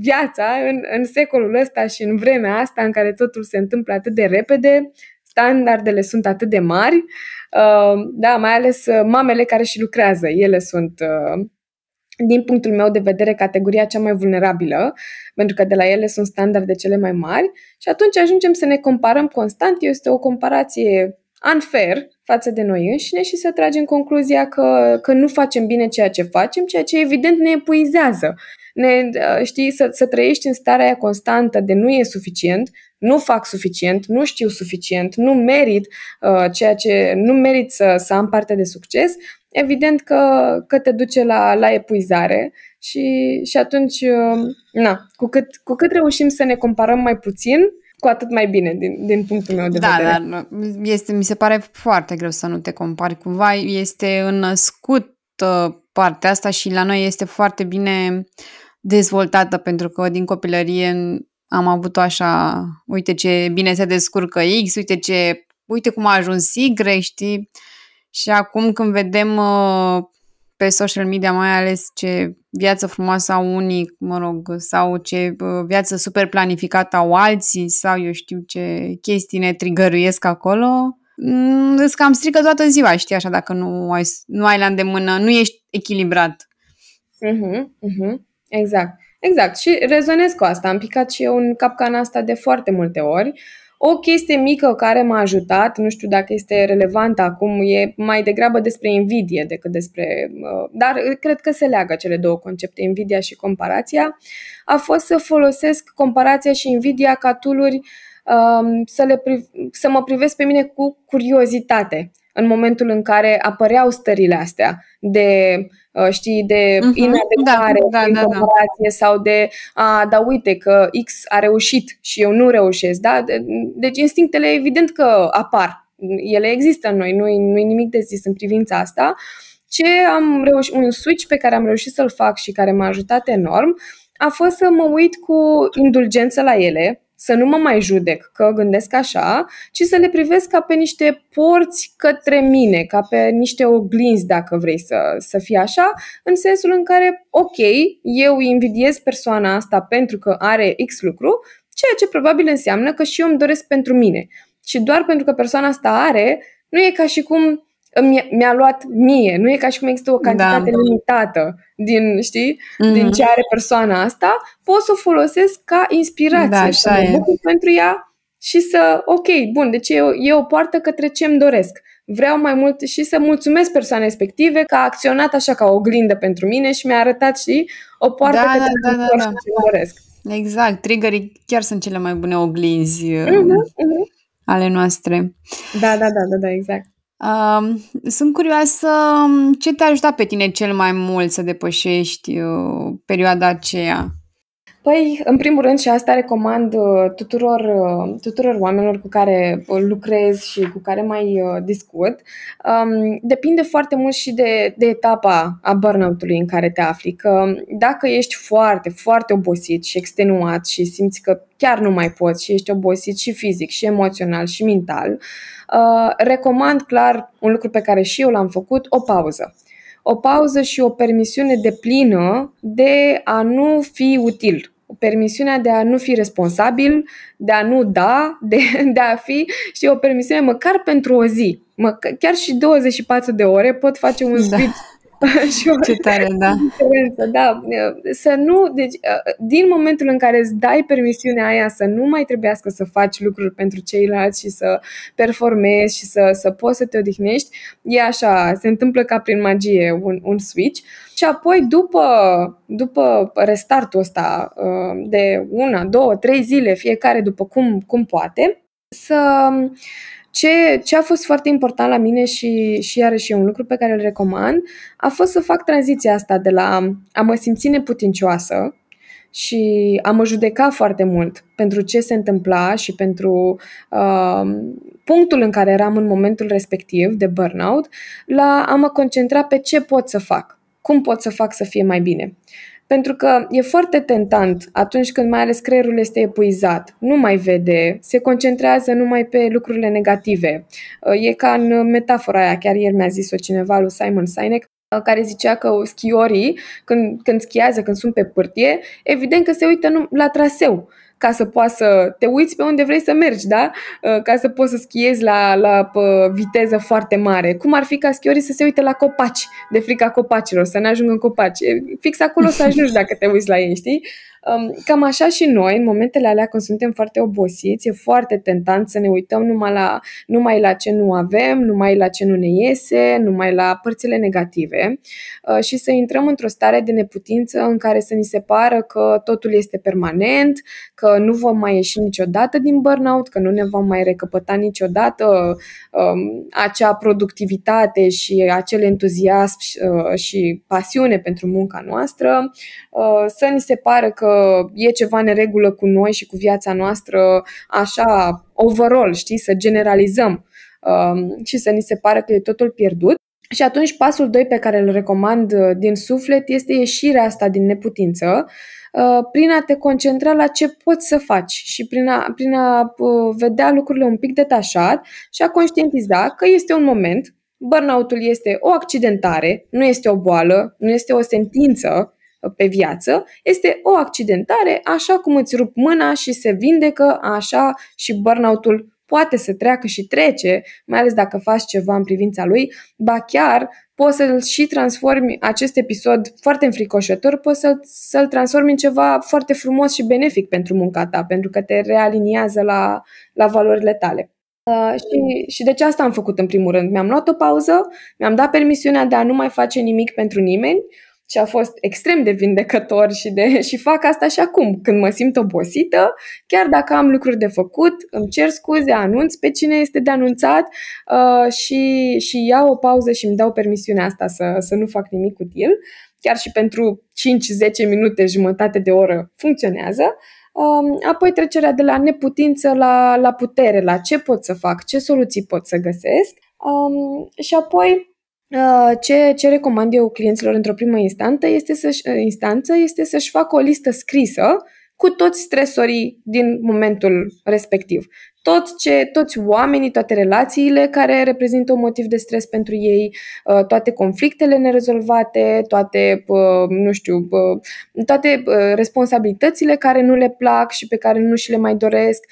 viața în, în secolul ăsta și în vremea asta în care totul se întâmplă atât de repede, standardele sunt atât de mari, uh, da, mai ales mamele care și lucrează, ele sunt din punctul meu de vedere, categoria cea mai vulnerabilă, pentru că de la ele sunt standarde cele mai mari și atunci ajungem să ne comparăm constant. Este o comparație unfair față de noi înșine și să tragem concluzia că, că nu facem bine ceea ce facem, ceea ce evident ne epuizează. Ne, știi, să, să trăiești în starea aia constantă de nu e suficient, nu fac suficient, nu știu suficient, nu merit uh, ceea ce nu merit să, să am parte de succes, evident că, că te duce la, la epuizare și, și atunci, uh, na, cu cât, cu cât reușim să ne comparăm mai puțin, cu atât mai bine din, din punctul meu de da, vedere. Da, este, mi se pare foarte greu să nu te compari. Cumva este înnăscut uh, partea asta și la noi este foarte bine dezvoltată pentru că din copilărie am avut așa, uite ce bine se descurcă X, uite ce, uite cum a ajuns Y, știi? Și acum când vedem uh, pe social media mai ales ce viață frumoasă au unii, mă rog, sau ce uh, viață super planificată au alții, sau eu știu ce chestii ne trigăruiesc acolo, mm, îți cam strică toată ziua, știi, așa, dacă nu ai, nu ai la îndemână, nu ești echilibrat. Uh-huh, uh-huh. Exact. Exact. Și rezonez cu asta. Am picat și eu în capcana asta de foarte multe ori. O chestie mică care m-a ajutat, nu știu dacă este relevantă acum, e mai degrabă despre invidie decât despre. Uh, dar cred că se leagă cele două concepte, invidia și comparația. A fost să folosesc comparația și invidia ca tuluri um, să, le, să mă privesc pe mine cu curiozitate în momentul în care apăreau stările astea de, uh, știi, de uh-huh. inadecvare da, da, în da, comparație da. sau de, a, da uite că X a reușit și eu nu reușesc, da? Deci instinctele evident că apar, ele există în noi, nu-i, nu-i nimic de zis în privința asta. Ce am reușit, un switch pe care am reușit să-l fac și care m-a ajutat enorm, a fost să mă uit cu indulgență la ele, să nu mă mai judec că gândesc așa, ci să le privesc ca pe niște porți către mine, ca pe niște oglinzi, dacă vrei să, să fie așa, în sensul în care, ok, eu invidiez persoana asta pentru că are X lucru, ceea ce probabil înseamnă că și eu îmi doresc pentru mine. Și doar pentru că persoana asta are, nu e ca și cum mi-a luat mie. Nu e ca și cum există o cantitate da. limitată din, știi, mm-hmm. din ce are persoana asta. Pot să o folosesc ca inspirație da, să mă pentru ea și să, ok, bun, deci e o, e o poartă către ce îmi doresc. Vreau mai mult și să mulțumesc persoanei respective că a acționat așa ca o oglindă pentru mine și mi-a arătat, și o poartă da, către da, da, da, da. ce îmi doresc. Exact, triggerii chiar sunt cele mai bune oglinzi uh-huh, uh-huh. ale noastre. Da, da, da, da, da exact. Uh, sunt curioasă um, ce te-a ajutat pe tine cel mai mult să depășești uh, perioada aceea? Păi, în primul rând, și asta recomand uh, tuturor, uh, tuturor oamenilor cu care uh, lucrez și cu care mai discut, um, depinde foarte mult și de, de etapa a burnout-ului în care te afli. Că dacă ești foarte, foarte obosit și extenuat și simți că chiar nu mai poți și ești obosit și fizic, și emoțional, și mental, recomand clar un lucru pe care și eu l-am făcut, o pauză o pauză și o permisiune de plină de a nu fi util permisiunea de a nu fi responsabil, de a nu da, de, de a fi și o permisiune măcar pentru o zi. Mă, chiar și 24 de ore pot face un da. switch și o Ce tare, da. da. Să nu, deci, din momentul în care îți dai permisiunea aia să nu mai trebuiască să faci lucruri pentru ceilalți și să performezi și să, să poți să te odihnești, e așa, se întâmplă ca prin magie un, un switch. Și apoi, după, după restartul ăsta de una, două, trei zile, fiecare după cum, cum poate, să ce, ce a fost foarte important la mine și, și iarăși e un lucru pe care îl recomand, a fost să fac tranziția asta de la a mă simți neputincioasă și a mă judeca foarte mult pentru ce se întâmpla și pentru uh, punctul în care eram în momentul respectiv de burnout, la a mă concentra pe ce pot să fac, cum pot să fac să fie mai bine. Pentru că e foarte tentant atunci când mai ales creierul este epuizat, nu mai vede, se concentrează numai pe lucrurile negative. E ca în metafora aia, chiar ieri mi-a zis-o cineva lui Simon Sinek, care zicea că schiorii, când, când schiază, când sunt pe pârtie, evident că se uită la traseu ca să poți să te uiți pe unde vrei să mergi, da? Uh, ca să poți să schiezi la, la viteză foarte mare. Cum ar fi ca schiorii să se uite la copaci, de frica copacilor, să ne ajungă în copaci. Fix acolo să ajungi dacă te uiți la ei, știi? Um, cam așa și noi, în momentele alea când suntem foarte obosiți, e foarte tentant să ne uităm numai la, numai la ce nu avem, numai la ce nu ne iese, numai la părțile negative uh, și să intrăm într-o stare de neputință în care să ni se pară că totul este permanent, că nu vom mai ieși niciodată din burnout, că nu ne vom mai recăpăta niciodată um, acea productivitate și acel entuziasm uh, și pasiune pentru munca noastră, uh, să ni se pară că e ceva neregulă cu noi și cu viața noastră, așa, overall, știi, să generalizăm um, și să ni se pare că e totul pierdut. Și atunci pasul 2 pe care îl recomand uh, din suflet este ieșirea asta din neputință, uh, prin a te concentra la ce poți să faci și prin a, prin a uh, vedea lucrurile un pic detașat și a conștientiza că este un moment, burnout-ul este o accidentare, nu este o boală, nu este o sentință, pe viață, este o accidentare, așa cum îți rup mâna și se vindecă, așa și burnout-ul poate să treacă și trece, mai ales dacă faci ceva în privința lui, ba chiar poți să-l și transformi acest episod foarte înfricoșător, poți să-l, să-l transformi în ceva foarte frumos și benefic pentru munca ta, pentru că te realiniază la, la valorile tale. Uh, și, și de ce asta am făcut în primul rând. Mi-am luat o pauză, mi-am dat permisiunea de a nu mai face nimic pentru nimeni și a fost extrem de vindecător și, de, și fac asta și acum, când mă simt obosită, chiar dacă am lucruri de făcut, îmi cer scuze, anunț pe cine este de anunțat uh, și, și iau o pauză și îmi dau permisiunea asta să, să nu fac nimic util. Chiar și pentru 5-10 minute, jumătate de oră funcționează. Um, apoi trecerea de la neputință la, la putere, la ce pot să fac, ce soluții pot să găsesc. Um, și apoi Uh, ce, ce recomand eu clienților într-o primă instanță este, să-și, uh, instanță este să-și facă o listă scrisă cu toți stresorii din momentul respectiv. Tot ce, toți oamenii, toate relațiile care reprezintă un motiv de stres pentru ei, uh, toate conflictele nerezolvate, toate, uh, nu știu, uh, toate responsabilitățile care nu le plac și pe care nu și le mai doresc.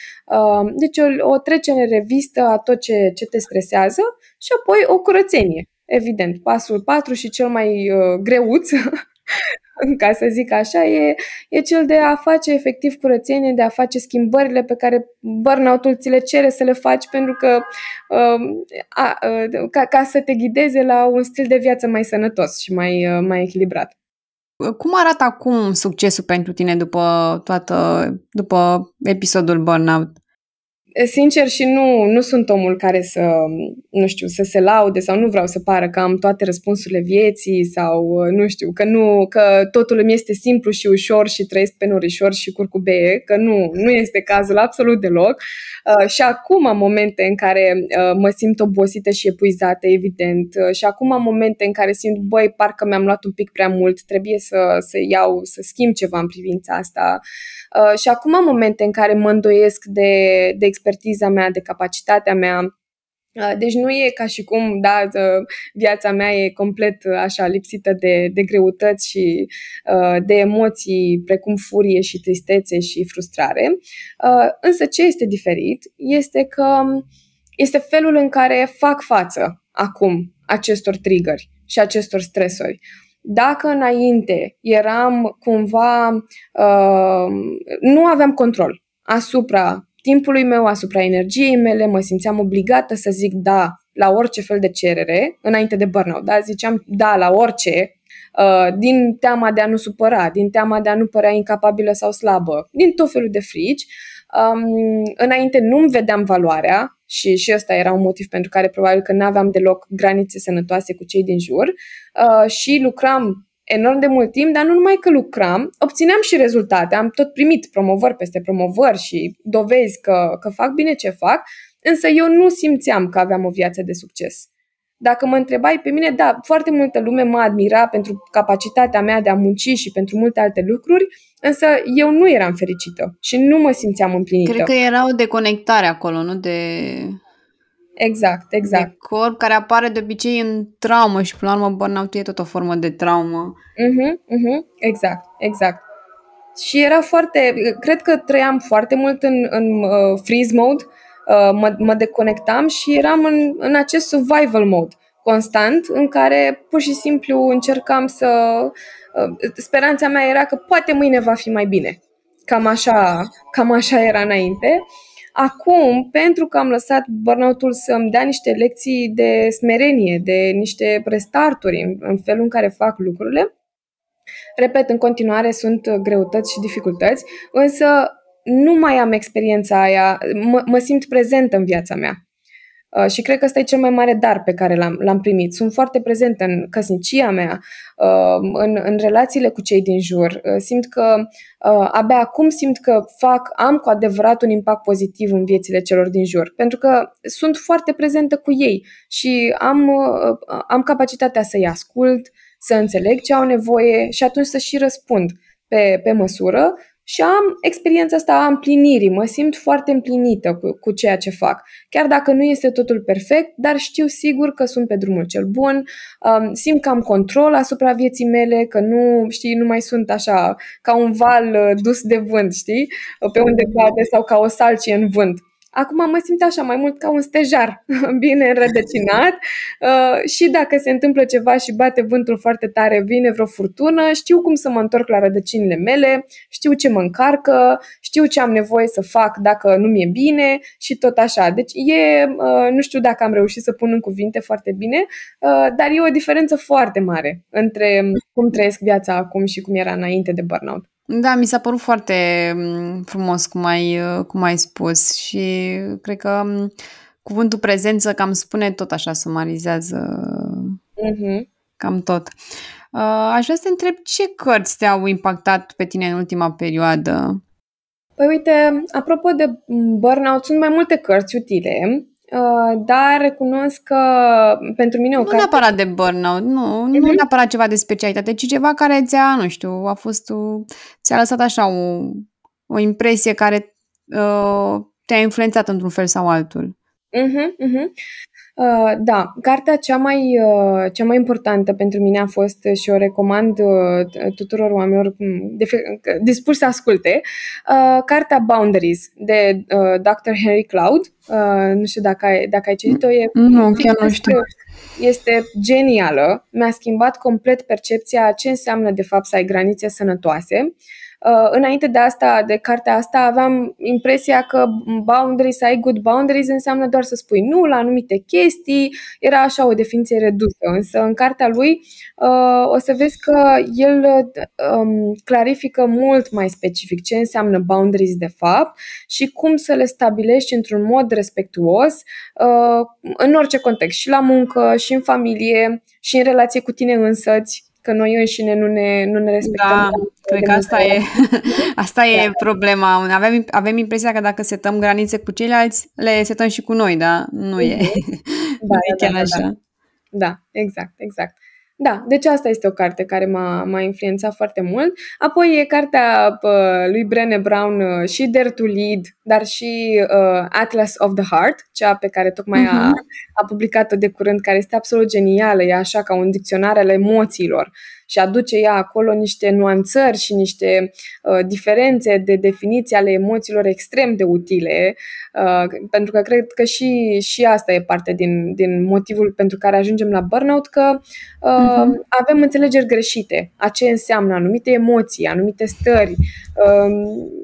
Deci o, o trecere în revistă a tot ce, ce te stresează și apoi o curățenie. Evident, pasul 4 și cel mai uh, greuț ca să zic așa, e, e cel de a face efectiv curățenie, de a face schimbările pe care burnout-ul ți le cere să le faci pentru că uh, a, uh, ca, ca să te ghideze la un stil de viață mai sănătos și mai, uh, mai echilibrat. Cum arată acum succesul pentru tine după toată, după episodul burnout? Sincer și nu, nu sunt omul care să, nu știu, să se laude sau nu vreau să pară că am toate răspunsurile vieții sau, nu știu, că nu, că totul îmi este simplu și ușor și trăiesc pe norișor și curcubeie, că nu, nu este cazul absolut deloc. Uh, și acum am momente în care uh, mă simt obosită și epuizată, evident, uh, și acum am momente în care simt, băi, parcă mi-am luat un pic prea mult, trebuie să, să iau, să schimb ceva în privința asta. Uh, și acum am momente în care mă îndoiesc de, de expertiza mea, de capacitatea mea. Uh, deci nu e ca și cum, da, viața mea e complet uh, așa lipsită de, de greutăți și de emoții precum furie și tristețe și frustrare. Însă ce este diferit este că este felul în care fac față acum acestor triggeri și acestor stresori. Dacă înainte eram cumva, uh, nu aveam control asupra timpului meu, asupra energiei mele, mă simțeam obligată să zic da la orice fel de cerere, înainte de burnout, da? ziceam da la orice, uh, din teama de a nu supăra, din teama de a nu părea incapabilă sau slabă, din tot felul de frici. Um, înainte nu-mi vedeam valoarea și, și ăsta era un motiv pentru care probabil că nu aveam deloc granițe sănătoase cu cei din jur uh, și lucram enorm de mult timp, dar nu numai că lucram, obțineam și rezultate, am tot primit promovări peste promovări și dovezi că, că fac bine ce fac, însă eu nu simțeam că aveam o viață de succes. Dacă mă întrebai pe mine, da, foarte multă lume mă admira pentru capacitatea mea de a munci și pentru multe alte lucruri, însă eu nu eram fericită și nu mă simțeam împlinită. Cred că era o deconectare acolo, nu de... Exact, exact. De corp care apare de obicei în traumă și până la urmă burnout e tot o formă de traumă. Uh-huh, uh-huh, exact, exact. Și era foarte, cred că trăiam foarte mult în, în uh, freeze mode, uh, mă, mă deconectam și eram în, în acest survival mode constant în care pur și simplu încercam să... Uh, speranța mea era că poate mâine va fi mai bine. Cam așa, cam așa era înainte. Acum, pentru că am lăsat burnout-ul să-mi dea niște lecții de smerenie, de niște restarturi în, în felul în care fac lucrurile, repet, în continuare sunt greutăți și dificultăți, însă nu mai am experiența aia, mă, mă simt prezentă în viața mea. Uh, și cred că ăsta e cel mai mare dar pe care l-am, l-am primit. Sunt foarte prezentă în căsnicia mea, uh, în, în relațiile cu cei din jur. Uh, simt că, abia acum simt că fac, am cu adevărat un impact pozitiv în viețile celor din jur, pentru că sunt foarte prezentă cu ei și am, am capacitatea să-i ascult, să înțeleg ce au nevoie și atunci să și răspund pe, pe măsură și am experiența asta a împlinirii. Mă simt foarte împlinită cu, cu ceea ce fac. Chiar dacă nu este totul perfect, dar știu sigur că sunt pe drumul cel bun, um, simt că am control asupra vieții mele, că nu, știi, nu mai sunt așa ca un val uh, dus de vânt, știi, pe unde poate sau ca o salcie în vânt. Acum mă simt așa mai mult ca un stejar bine înrădăcinat uh, și dacă se întâmplă ceva și bate vântul foarte tare, vine vreo furtună, știu cum să mă întorc la rădăcinile mele, știu ce mă încarcă, știu ce am nevoie să fac dacă nu mi-e bine și tot așa. Deci e, uh, nu știu dacă am reușit să pun în cuvinte foarte bine, uh, dar e o diferență foarte mare între cum trăiesc viața acum și cum era înainte de burnout. Da, mi s-a părut foarte mm, frumos cum ai, cum ai spus și cred că mm, cuvântul prezență cam spune tot așa, sumarizează uh-huh. cam tot. Uh, aș vrea să te întreb ce cărți te-au impactat pe tine în ultima perioadă? Păi uite, apropo de burnout, sunt mai multe cărți utile. Uh, dar recunosc că pentru mine o Nu carte... neapărat de burnout, nu, uh-huh. nu mhm. neapărat ceva de specialitate, ci ceva care ți-a, nu știu, a fost, ți-a lăsat așa o, o impresie care uh, te-a influențat într-un fel sau altul. Uh-huh, uh-huh. Uh, da, cartea cea mai, uh, cea mai importantă pentru mine a fost și o recomand uh, tuturor oamenilor de, dispuși să asculte, uh, cartea Boundaries de uh, Dr. Henry Cloud. Uh, nu știu dacă ai, dacă ai citit-o. E, nu, chiar nu știu. Este genială. Mi-a schimbat complet percepția ce înseamnă de fapt să ai granițe sănătoase. Uh, Uh, înainte de asta, de cartea asta, aveam impresia că boundaries, să ai good boundaries înseamnă doar să spui nu la anumite chestii, era așa o definiție redusă, însă în cartea lui uh, o să vezi că el um, clarifică mult mai specific ce înseamnă boundaries de fapt și cum să le stabilești într-un mod respectuos uh, în orice context, și la muncă, și în familie, și în relație cu tine însăți că noi înșine nu ne, nu ne respectăm. Da, cred că asta e, asta e da. problema. Avem, avem impresia că dacă setăm granițe cu ceilalți, le setăm și cu noi, dar nu e, da, nu e da, chiar da, așa. Da. da, exact, exact. Da, deci asta este o carte care m-a, m-a influențat foarte mult. Apoi e cartea uh, lui Brené Brown uh, și Dare to Lead, dar și uh, Atlas of the Heart, cea pe care tocmai uh-huh. a, mhm. a publicat-o de curând, care este absolut genială, e așa ca un dicționar al emoțiilor și aduce ea acolo niște nuanțări și niște uh, diferențe de definiție ale emoțiilor extrem de utile, uh, pentru că cred că și, și asta e parte din, din motivul pentru care ajungem la burnout, că uh, uh-huh. avem înțelegeri greșite. A ce înseamnă anumite emoții, anumite stări, uh,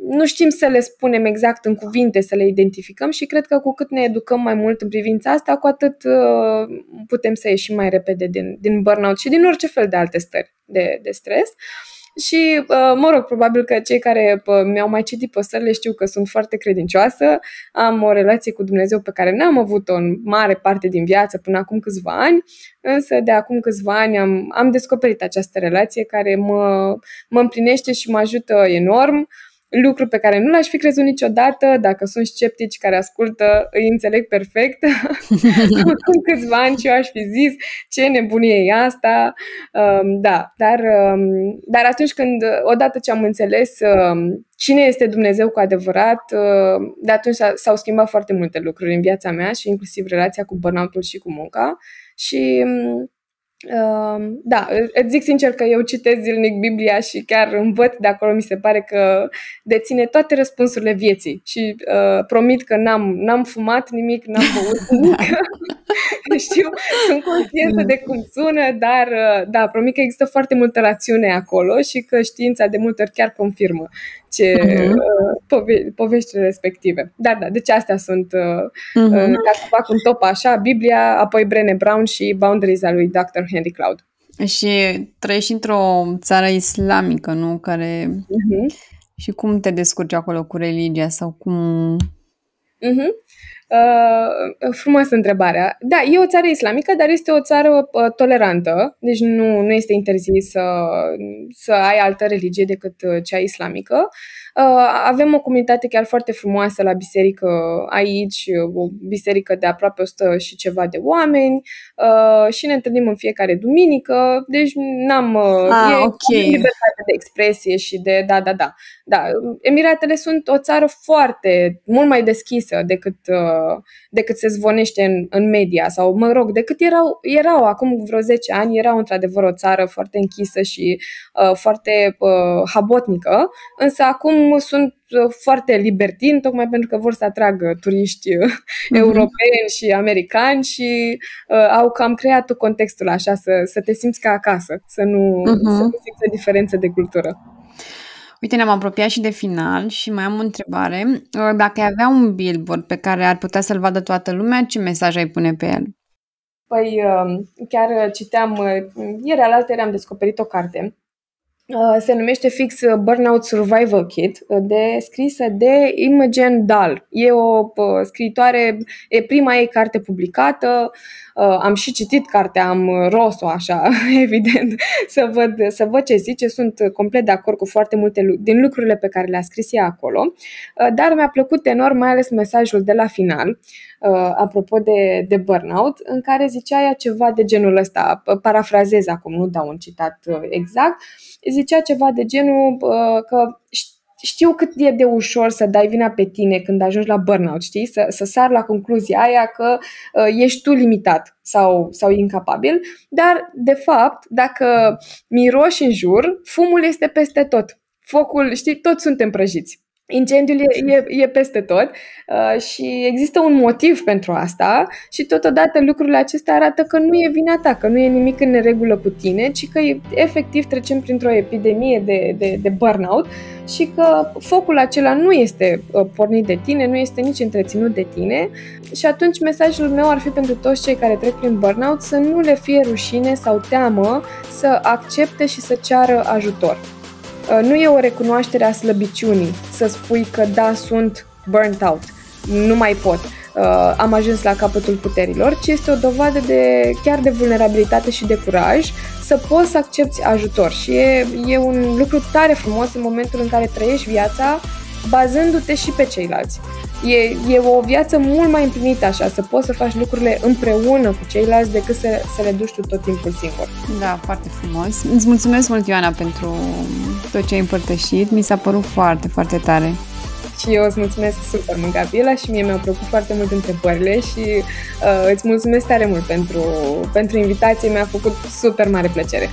nu știm să le spunem exact în cuvinte, să le identificăm și cred că cu cât ne educăm mai mult în privința asta, cu atât uh, putem să ieșim mai repede din, din burnout și din orice fel de alte stări de, de stres. Și, uh, mă rog, probabil că cei care mi-au mai citit postările știu că sunt foarte credincioasă, am o relație cu Dumnezeu pe care n-am avut-o în mare parte din viață până acum câțiva ani, însă de acum câțiva ani am, am descoperit această relație care mă, mă împlinește și mă ajută enorm lucru pe care nu l-aș fi crezut niciodată. Dacă sunt sceptici care ascultă, îi înțeleg perfect. Acum câțiva ani și eu aș fi zis ce nebunie e asta. Um, da, dar, um, dar atunci când, odată ce am înțeles um, cine este Dumnezeu cu adevărat, uh, de atunci s-au schimbat foarte multe lucruri în viața mea și inclusiv relația cu burnout și cu munca. Și um, da, îți zic sincer că eu citesc zilnic Biblia și chiar învăț de acolo, mi se pare că deține toate răspunsurile vieții și uh, promit că n-am, n-am fumat nimic, n-am băut nimic. Știu, sunt conștientă de cum sună, dar uh, da, promit că există foarte multă rațiune acolo și că știința de multe ori chiar confirmă ce uh-huh. uh, pove- poveștile respective. Dar da, deci astea sunt, uh, uh-huh. uh, ca să fac un top așa, Biblia, apoi Brené Brown și Boundaries al lui Dr. Henry Cloud. Și trăiești într-o țară islamică, nu? Care... Uh-huh. Și cum te descurci acolo cu religia sau cum... Uh-huh. Uh, frumoasă întrebarea. Da, e o țară islamică, dar este o țară uh, tolerantă, deci nu, nu este interzis să, să ai altă religie decât uh, cea islamică. Uh, avem o comunitate chiar foarte frumoasă la biserică aici, o biserică de aproape 100 și ceva de oameni uh, și ne întâlnim în fiecare duminică, deci n-am... Uh, ah, e okay. libertate de expresie și de... Da, da, da. da. Emiratele sunt o țară foarte, mult mai deschisă decât, decât se zvonește în, în media sau, mă rog, decât erau, erau acum vreo 10 ani, erau într-adevăr o țară foarte închisă și uh, foarte uh, habotnică, însă acum sunt uh, foarte libertini, tocmai pentru că vor să atragă turiști mm-hmm. europeni și americani și uh, au cam creat contextul așa, să, să te simți ca acasă, să nu, uh-huh. să nu simți diferență de cultură. Uite, ne-am apropiat și de final și mai am o întrebare. Uh, dacă ai avea un billboard pe care ar putea să-l vadă toată lumea, ce mesaj ai pune pe el? Păi, chiar citeam, ieri alaltă am descoperit o carte Uh, se numește fix uh, Burnout Survival Kit, uh, de, scrisă de Imogen Dahl. E o scriitoare, e prima ei carte publicată, am și citit cartea, am ros-o așa, evident, să văd, să văd ce zice. Sunt complet de acord cu foarte multe din lucrurile pe care le-a scris ea acolo, dar mi-a plăcut enorm mai ales mesajul de la final, apropo de, de burnout, în care zicea ea ceva de genul ăsta, parafrazez acum, nu dau un citat exact, zicea ceva de genul că știu cât e de ușor să dai vina pe tine când ajungi la burnout, știi? Să, să sar la concluzia aia că uh, ești tu limitat sau, sau incapabil, dar, de fapt, dacă miroși în jur, fumul este peste tot. Focul, știi, toți suntem prăjiți. Incendiul e, e, e peste tot uh, și există un motiv pentru asta și totodată lucrurile acestea arată că nu e vina ta, că nu e nimic în neregulă cu tine, ci că efectiv trecem printr-o epidemie de, de, de burnout și că focul acela nu este uh, pornit de tine, nu este nici întreținut de tine și atunci mesajul meu ar fi pentru toți cei care trec prin burnout să nu le fie rușine sau teamă să accepte și să ceară ajutor. Uh, nu e o recunoaștere a slăbiciunii să spui că da, sunt burnt out, nu mai pot, uh, am ajuns la capătul puterilor, ci este o dovadă de chiar de vulnerabilitate și de curaj să poți să accepti ajutor. Și e, e un lucru tare frumos în momentul în care trăiești viața bazându-te și pe ceilalți. E, e o viață mult mai împlinită așa, să poți să faci lucrurile împreună cu ceilalți decât să, să le duci tu tot timpul singur. Da, foarte frumos. Îți mulțumesc mult, Ioana, pentru tot ce ai împărtășit. Mi s-a părut foarte, foarte tare. Și eu îți mulțumesc super mult, Gabriela, și mie mi-au plăcut foarte mult întrebările și uh, îți mulțumesc tare mult pentru, pentru invitație. Mi-a făcut super mare plăcere.